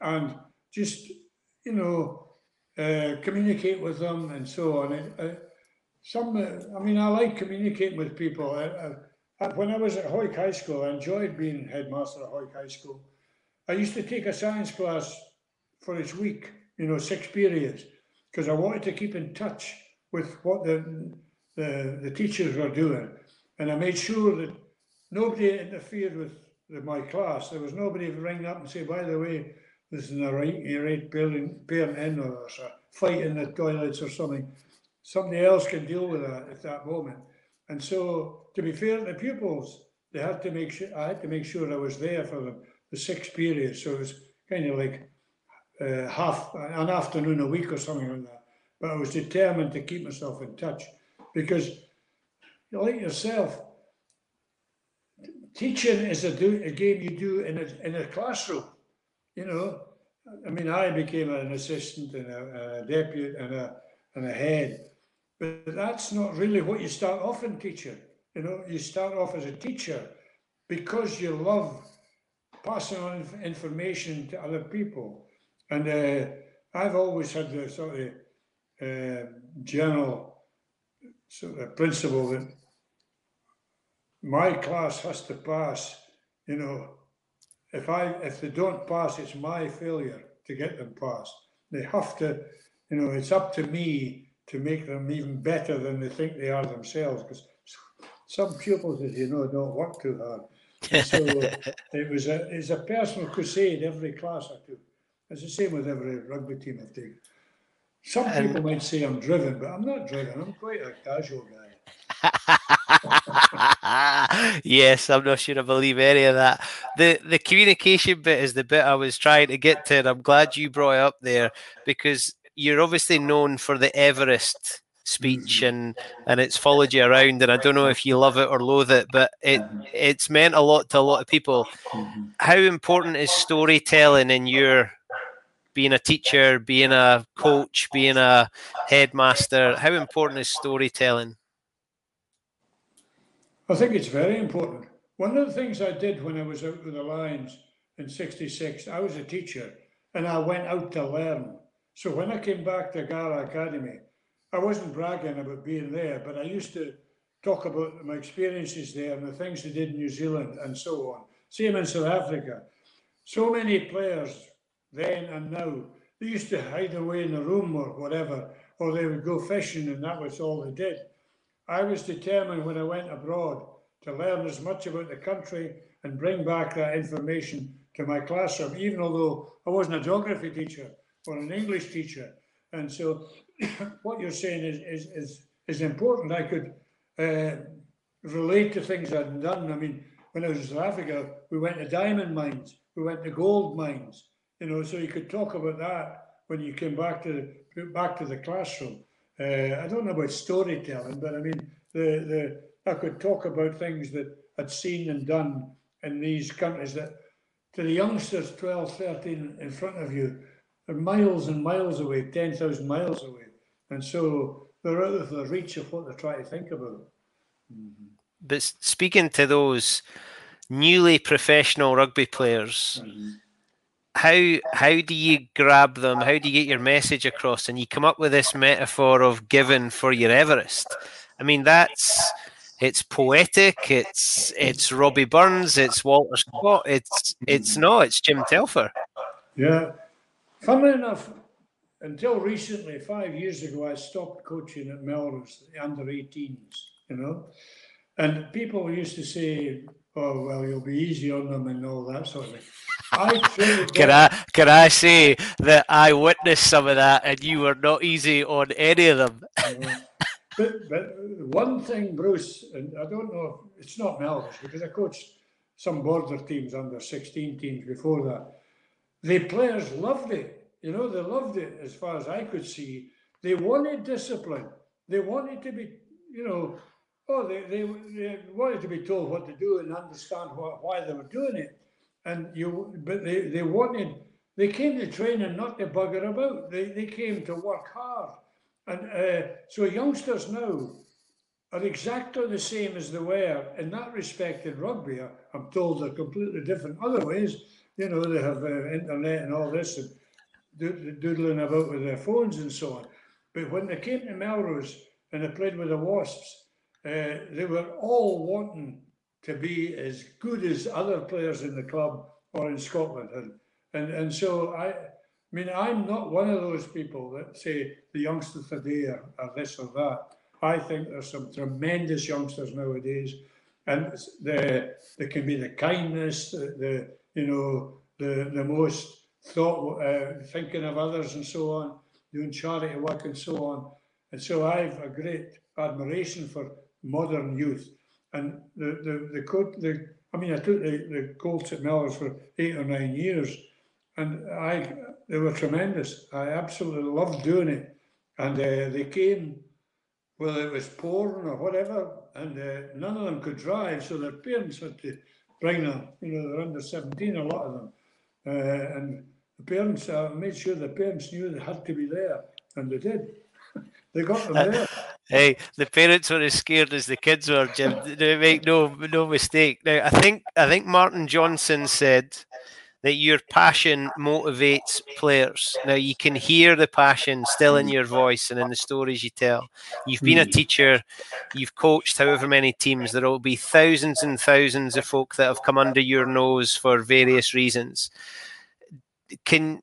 and just, you know, uh, communicate with them and so on. Uh, some, I mean, I like communicating with people. when I was at Hawick High School, I enjoyed being headmaster at Hawick High School. I used to take a science class for each week, you know, six periods, because I wanted to keep in touch with what the, the, the teachers were doing. And I made sure that nobody interfered with, with my class. There was nobody to ring up and say, by the way, this is a right, right parent, parent in or there's a fight in the toilets or something. Somebody else can deal with that at that moment. And so, to be fair to the pupils, they had to make sure I had to make sure I was there for them the six periods. So it was kind of like uh, half an afternoon a week or something like that. But I was determined to keep myself in touch because like yourself. Teaching is a, do, a game you do in a, in a classroom. You know, I mean, I became an assistant and a, a deputy and a, and a head, but that's not really what you start off in teaching. You know, you start off as a teacher because you love passing on information to other people. And uh, I've always had the sort of uh, general sort of principle that my class has to pass. You know, if I if they don't pass, it's my failure to get them passed. They have to, you know, it's up to me to make them even better than they think they are themselves. Because some pupils, as you know, don't work too hard. so [LAUGHS] it was a it's a personal crusade every class I took. It's the same with every rugby team I've taken. Some people might say I'm driven, but I'm not driven. I'm quite a casual guy. [LAUGHS] yes, I'm not sure I believe any of that. The the communication bit is the bit I was trying to get to, and I'm glad you brought it up there because you're obviously known for the Everest speech mm-hmm. and and it's followed you around and I don't know if you love it or loathe it but it mm-hmm. it's meant a lot to a lot of people mm-hmm. how important is storytelling in your being a teacher being a coach being a headmaster how important is storytelling I think it's very important. One of the things I did when I was out with the Lions in 66, I was a teacher and I went out to learn. So when I came back to Gala Academy, I wasn't bragging about being there, but I used to talk about my experiences there and the things I did in New Zealand and so on. Same in South Africa. So many players then and now, they used to hide away in a room or whatever, or they would go fishing and that was all they did. I was determined when I went abroad to learn as much about the country and bring back that information to my classroom, even although I wasn't a geography teacher or an English teacher. And so [COUGHS] what you're saying is, is, is, is important. I could uh, relate to things I'd done. I mean, when I was in South Africa, we went to diamond mines, we went to gold mines, you know, so you could talk about that when you came back to back to the classroom. Uh, I don't know about storytelling, but I mean, the, the I could talk about things that I'd seen and done in these countries that to the youngsters 12, 13 in front of you, they're miles and miles away, 10,000 miles away. And so they're out of the reach of what they're trying to think about. Mm-hmm. But speaking to those newly professional rugby players, mm-hmm. How how do you grab them? How do you get your message across? And you come up with this metaphor of giving for your Everest. I mean, that's it's poetic. It's it's Robbie Burns. It's Walter Scott. It's it's no. It's Jim Telfer. Yeah, funnily enough, until recently, five years ago, I stopped coaching at Melrose, the under 18s. You know, and people used to say, "Oh, well, you'll be easy on them and all that sort of thing." I [LAUGHS] can I can I say that I witnessed some of that, and you were not easy on any of them. [LAUGHS] But, but one thing, Bruce, and I don't know, it's not Melrose because I coached some border teams under 16 teams before that. The players loved it. You know, they loved it as far as I could see. They wanted discipline. They wanted to be, you know, oh, they, they, they wanted to be told what to do and understand what, why they were doing it. And you, but they, they wanted, they came to training not to bugger about. They, they came to work hard and uh, so youngsters now are exactly the same as they were in that respect in rugby. I'm told they're completely different other ways. You know, they have uh, internet and all this and doodling about with their phones and so on. But when they came to Melrose and they played with the Wasps, uh, they were all wanting to be as good as other players in the club or in Scotland. And, and, and so I, I mean, I'm not one of those people that say the youngsters today are, are this or that. I think there's some tremendous youngsters nowadays, and the there can be the kindness, the, the you know the the most thought, uh, thinking of others and so on, doing charity work and so on. And so I've a great admiration for modern youth. And the the the, coach, the I mean, I took the, the Colts at Melrose for eight or nine years, and I they were tremendous. I absolutely loved doing it. And uh, they came, whether it was pouring or whatever, and uh, none of them could drive, so their parents had to bring them. You know, they're under 17, a lot of them. Uh, and the parents made sure the parents knew they had to be there, and they did. They got them uh, there. Hey, the parents were as scared as the kids were, Jim. [LAUGHS] Make no no mistake. Now, I think I think Martin Johnson said that your passion motivates players. Now you can hear the passion still in your voice and in the stories you tell. You've been a hmm. teacher, you've coached however many teams. There will be thousands and thousands of folk that have come under your nose for various reasons. Can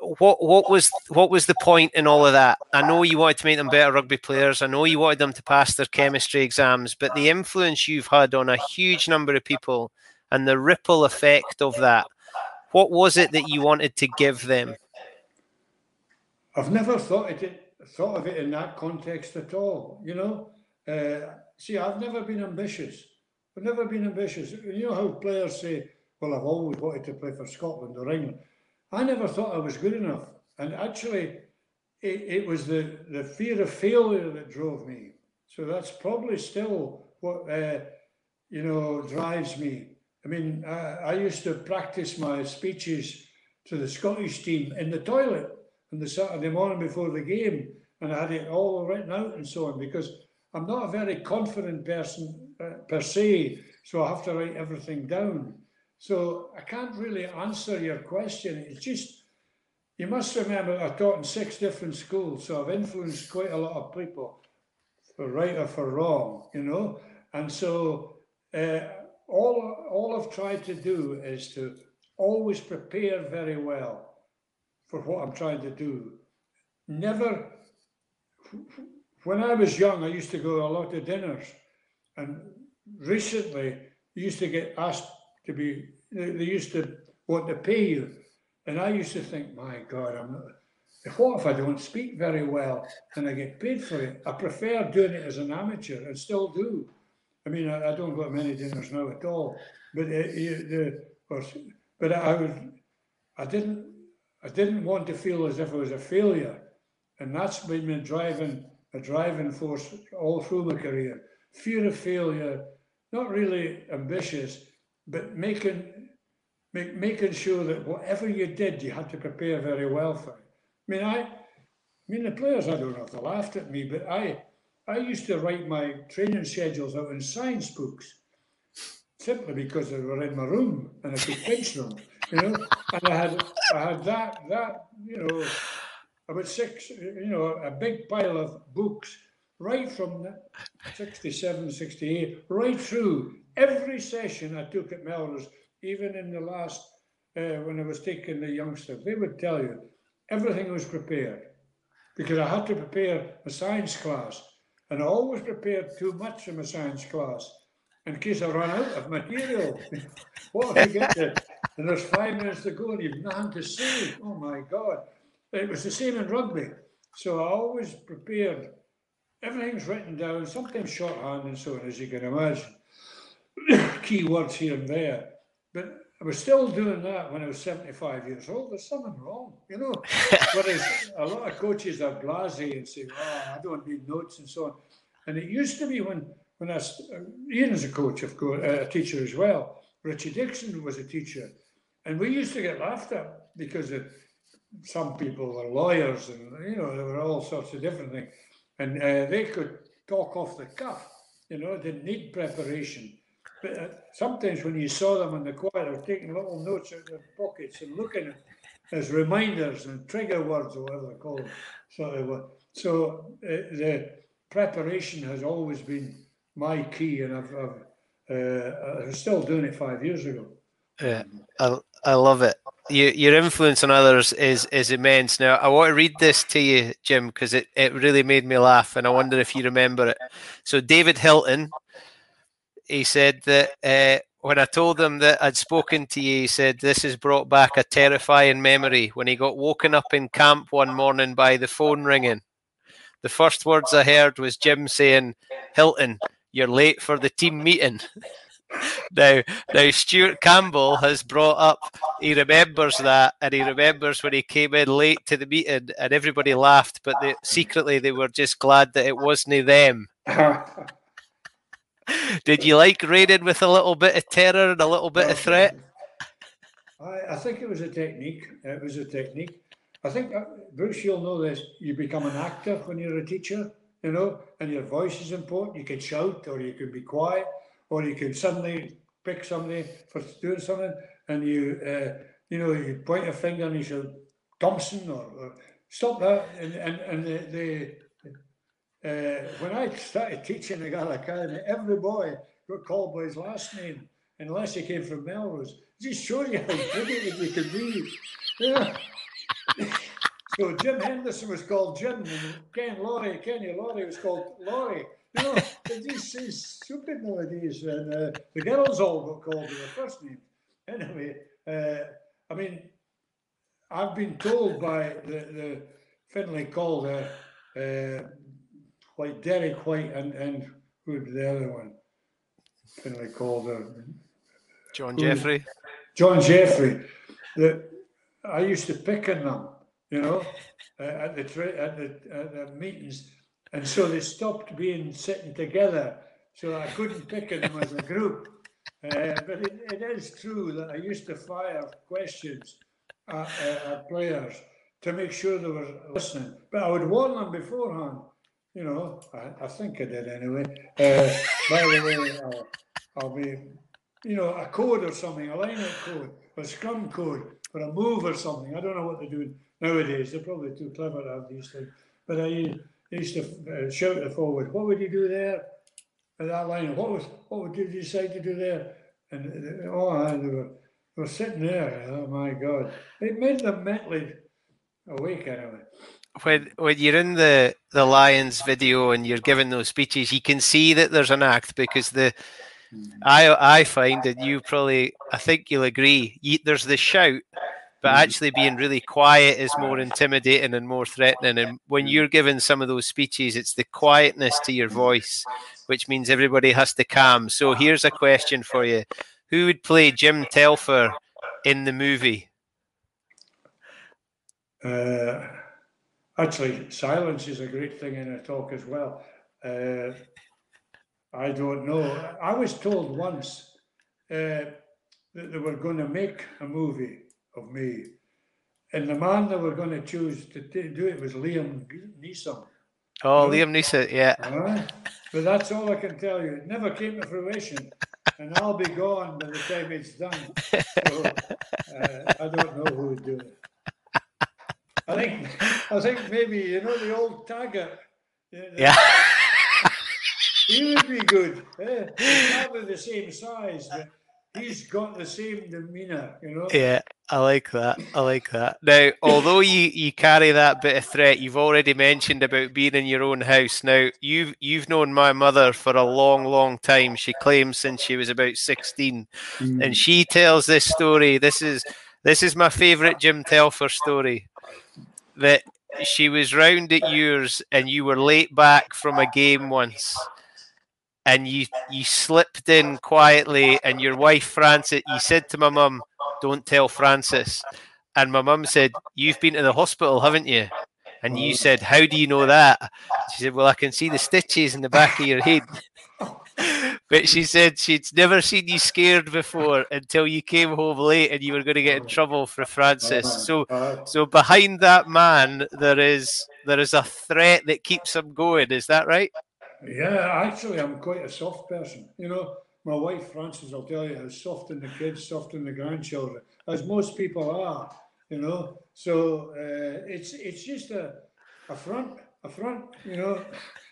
what what was what was the point in all of that? I know you wanted to make them better rugby players. I know you wanted them to pass their chemistry exams, but the influence you've had on a huge number of people and the ripple effect of that what was it that you wanted to give them? I've never thought of it thought of it in that context at all. You know, uh, see, I've never been ambitious. I've never been ambitious. You know how players say, "Well, I've always wanted to play for Scotland or England." I never thought I was good enough, and actually, it, it was the the fear of failure that drove me. So that's probably still what uh, you know drives me. I mean, I, I used to practice my speeches to the Scottish team in the toilet on the Saturday morning before the game, and I had it all written out and so on because I'm not a very confident person uh, per se, so I have to write everything down. So I can't really answer your question. It's just you must remember I taught in six different schools, so I've influenced quite a lot of people, for right or for wrong, you know. And so uh, all, all I've tried to do is to always prepare very well for what I'm trying to do. Never, when I was young, I used to go to a lot of dinners, and recently, used to get asked to be, they used to want to pay you. And I used to think, my God, I'm not, what if I don't speak very well and I get paid for it? I prefer doing it as an amateur and still do. I mean, I, I don't go to many dinners now at all, but uh, the, or, but I would, I didn't, I didn't want to feel as if I was a failure. And that's been my driving, a driving force all through my career. Fear of failure, not really ambitious, but making, make, making sure that whatever you did, you had to prepare very well for it. I mean, I, I mean, the players, I don't know if they laughed at me, but I, I used to write my training schedules out in science books simply because they were in my room and I could pinch them, you know. And I had I had that that you know about six you know a big pile of books right from 67, 68, right through every session I took at Melrose, even in the last uh, when I was taking the youngsters, they would tell you everything was prepared because I had to prepare a science class, and I always prepared too much in my science class in case I run out of material. [LAUGHS] what if you get there and there's five minutes to go and you've nothing to say? Oh my God. It was the same in rugby. So I always prepared. Everything's written down, sometimes shorthand and so on, as you can imagine. [COUGHS] Key words here and there. But I was still doing that when I was 75 years old. There's something wrong, you know. [LAUGHS] Whereas a lot of coaches are blasé and say, oh, I don't need notes and so on. And it used to be when when I, uh, Ian is a coach, of course, uh, a teacher as well. Richie Dixon was a teacher. And we used to get laughed at because of, some people were lawyers and, you know, there were all sorts of different things. And uh, they could talk off the cuff, you know, didn't need preparation. But uh, sometimes when you saw them in the choir, taking little notes out of their pockets and looking at as reminders and trigger words or whatever they're called. So, so uh, the preparation has always been my key, and I've, I've uh, I was still doing it five years ago. Yeah, I, I love it. You, your influence on others is is immense. Now, I want to read this to you, Jim, because it, it really made me laugh, and I wonder if you remember it. So, David Hilton, he said that uh, when I told him that I'd spoken to you, he said this has brought back a terrifying memory when he got woken up in camp one morning by the phone ringing. The first words I heard was Jim saying, Hilton, you're late for the team meeting. [LAUGHS] now, now Stuart Campbell has brought up. He remembers that, and he remembers when he came in late to the meeting, and everybody laughed, but they, secretly they were just glad that it wasn't them. [LAUGHS] Did you like raiding with a little bit of terror and a little bit of threat? I, I think it was a technique. It was a technique. I think, uh, Bruce, you'll know this. You become an actor when you're a teacher you know, and your voice is important. You can shout, or you can be quiet, or you can suddenly pick somebody for doing something, and you, uh, you know, you point a finger and you say Thompson, or, or stop that. And and and the, the uh, when I started teaching the Gala Academy, every boy got called by his last name, unless he came from Melrose. Just show you how brilliant you can be. Yeah. [LAUGHS] So Jim Henderson was called Jim, and Ken Laurie, Kenny Laurie was called Laurie. Know, these, these stupid nowadays, and uh, the girls all got called by their first name. Anyway, uh, I mean, I've been told by the, the Finlay Calder, uh, like Derek White, and and who the other one? Finlay Calder. John Jeffrey. John Jeffrey. That I used to pick on them you know, [LAUGHS] uh, at the tra- at the at the meetings, and so they stopped being sitting together. So I couldn't pick them as a group. Uh, but it, it is true that I used to fire questions at, uh, at, players to make sure they were listening. But I would warn them beforehand. You know, I, I think I did anyway. Uh, by the way, I'll, I'll, be, you know, a code or something, a line of code, a scrum code for a move or something. I don't know what they're doing nowadays. They're probably too clever to have these things. But I used to uh, shout it forward. What would you do there? At that line, what was what would you decide to do there? And uh, oh, they were, they were sitting there. Oh my God! It made them mentally awake anyway. When when you're in the the Lions video and you're giving those speeches, you can see that there's an act because the hmm. I I find and you probably I think you'll agree. You, there's the shout, but actually being really quiet is more intimidating and more threatening. And when you're giving some of those speeches, it's the quietness to your voice, which means everybody has to calm. So here's a question for you: Who would play Jim Telfer in the movie? Uh, actually, silence is a great thing in a talk as well. Uh, I don't know. I was told once uh, that they were going to make a movie of me, and the man they were going to choose to do it was Liam Neeson. Oh, Liam Neeson, yeah. Uh, but that's all I can tell you. It never came to fruition, and I'll be gone by the time it's done. So, uh, I don't know who would do it. I think, I think maybe you know the old Taggart. Yeah. [LAUGHS] he would be good. Eh? He's probably the same size, but he's got the same demeanour, you know. Yeah, I like that. I like that. Now, although you, you carry that bit of threat, you've already mentioned about being in your own house. Now, you've you've known my mother for a long, long time. She claims since she was about sixteen, mm. and she tells this story. This is this is my favourite Jim Telfer story. That she was round at yours, and you were late back from a game once and you you slipped in quietly, and your wife Frances, you said to my mum, "Don't tell Frances," and my mum said, "You've been to the hospital, haven't you?" And you mm. said, "How do you know that?" She said, "Well, I can see the stitches in the back of your head." [LAUGHS] but she said she'd never seen you scared before until you came home late and you were going to get in oh. trouble for Frances. So, [LAUGHS] uh-huh. so behind that man, there is there is a threat that keeps him going. Is that right? Yeah, actually, I'm quite a soft person. You know, my wife Frances will tell you how soft in the kids, soft in the grandchildren, as most people are. You know, so uh, it's it's just a a front, a front. You know,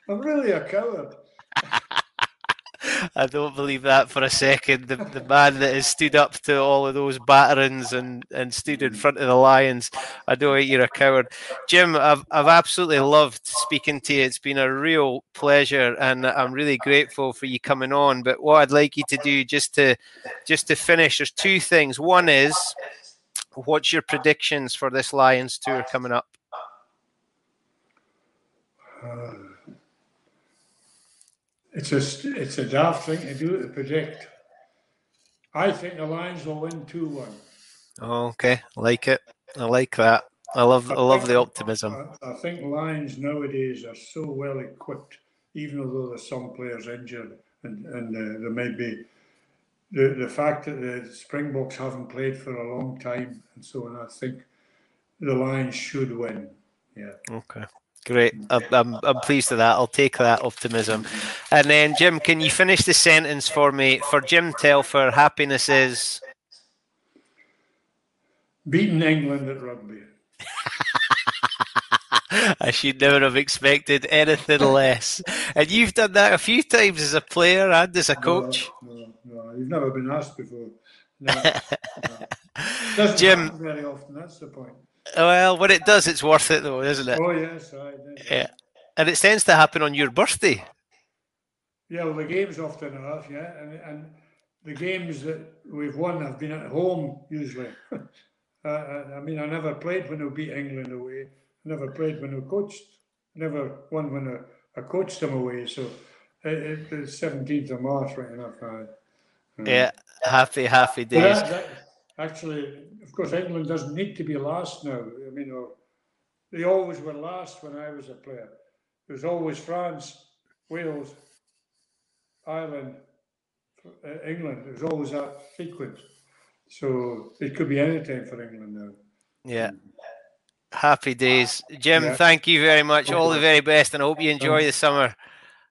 I'm really a coward. [LAUGHS] I don't believe that for a second. The, the man that has stood up to all of those batterings and, and stood in front of the Lions, I know you're a coward. Jim, I've, I've absolutely loved speaking to you. It's been a real pleasure, and I'm really grateful for you coming on. But what I'd like you to do, just to just to finish, there's two things. One is, what's your predictions for this Lions tour coming up? Uh it's a it's a daft thing to do to predict. I think the Lions will win two one. Okay, I like it. I like that. I love I, I love the optimism. I, I, think Lions nowadays are so well equipped, even though there's some players injured, and and uh, there may be the the fact that the Springboks haven't played for a long time, and so on. I think the Lions should win. Yeah. Okay. Great. I'm, I'm pleased with that. I'll take that optimism. And then, Jim, can you finish the sentence for me? For Jim Telfer, happiness is beating England at rugby. [LAUGHS] I should never have expected anything less. And you've done that a few times as a player and as a coach. No, no, no. you've never been asked before. No, [LAUGHS] no. Jim, very often. That's the point. Well, when it does, it's worth it, though, isn't it? Oh yes, I Yeah, and it tends to happen on your birthday. Yeah, well, the games often enough, yeah, and and the games that we've won have been at home usually. [LAUGHS] uh, I mean, I never played when we beat England away. I never played when we coached. Never won when I, I coached them away. So it, the seventeenth of March, right enough. Uh, yeah, happy happy days. That, that, actually, of course, England doesn't need to be last now. I mean, they always were last when I was a player. It was always France, Wales, Ireland, uh, England. It was always that sequence. So it could be any time for England now. Yeah. Happy days. Jim, yeah. thank you very much. All the very best, and I hope you enjoy the summer.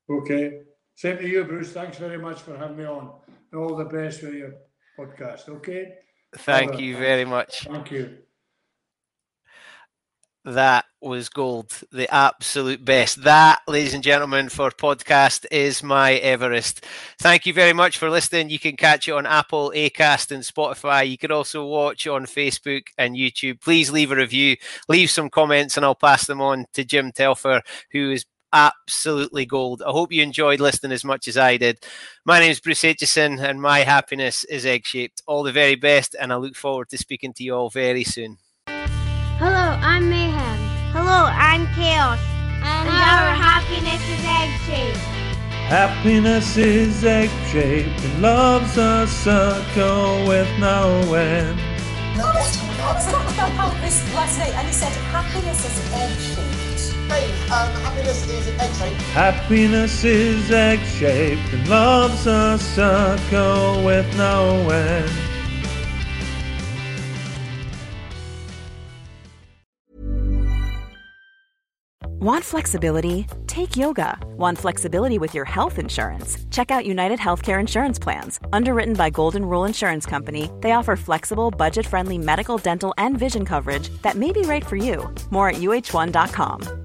Okay. Same to you, Bruce. Thanks very much for having me on. All the best with your podcast. Okay. Thank you very much. Thank you. That was gold, the absolute best. That, ladies and gentlemen, for podcast is my Everest. Thank you very much for listening. You can catch it on Apple, Acast, and Spotify. You can also watch on Facebook and YouTube. Please leave a review, leave some comments, and I'll pass them on to Jim Telfer, who is absolutely gold. I hope you enjoyed listening as much as I did. My name is Bruce Aitchison, and my happiness is egg shaped. All the very best, and I look forward to speaking to you all very soon. Hello, I'm Mayhem. Hello, I'm Chaos. And, and our, our happiness is egg shaped. Happiness is egg shaped and love's a circle with no end. about [LAUGHS] how this last night and he said happiness is egg-shaped. Dave, um, happiness is egg-shaped. Happiness is egg shaped and love's a circle with no end. Want flexibility? Take yoga. Want flexibility with your health insurance? Check out United Healthcare Insurance Plans. Underwritten by Golden Rule Insurance Company, they offer flexible, budget friendly medical, dental, and vision coverage that may be right for you. More at uh1.com.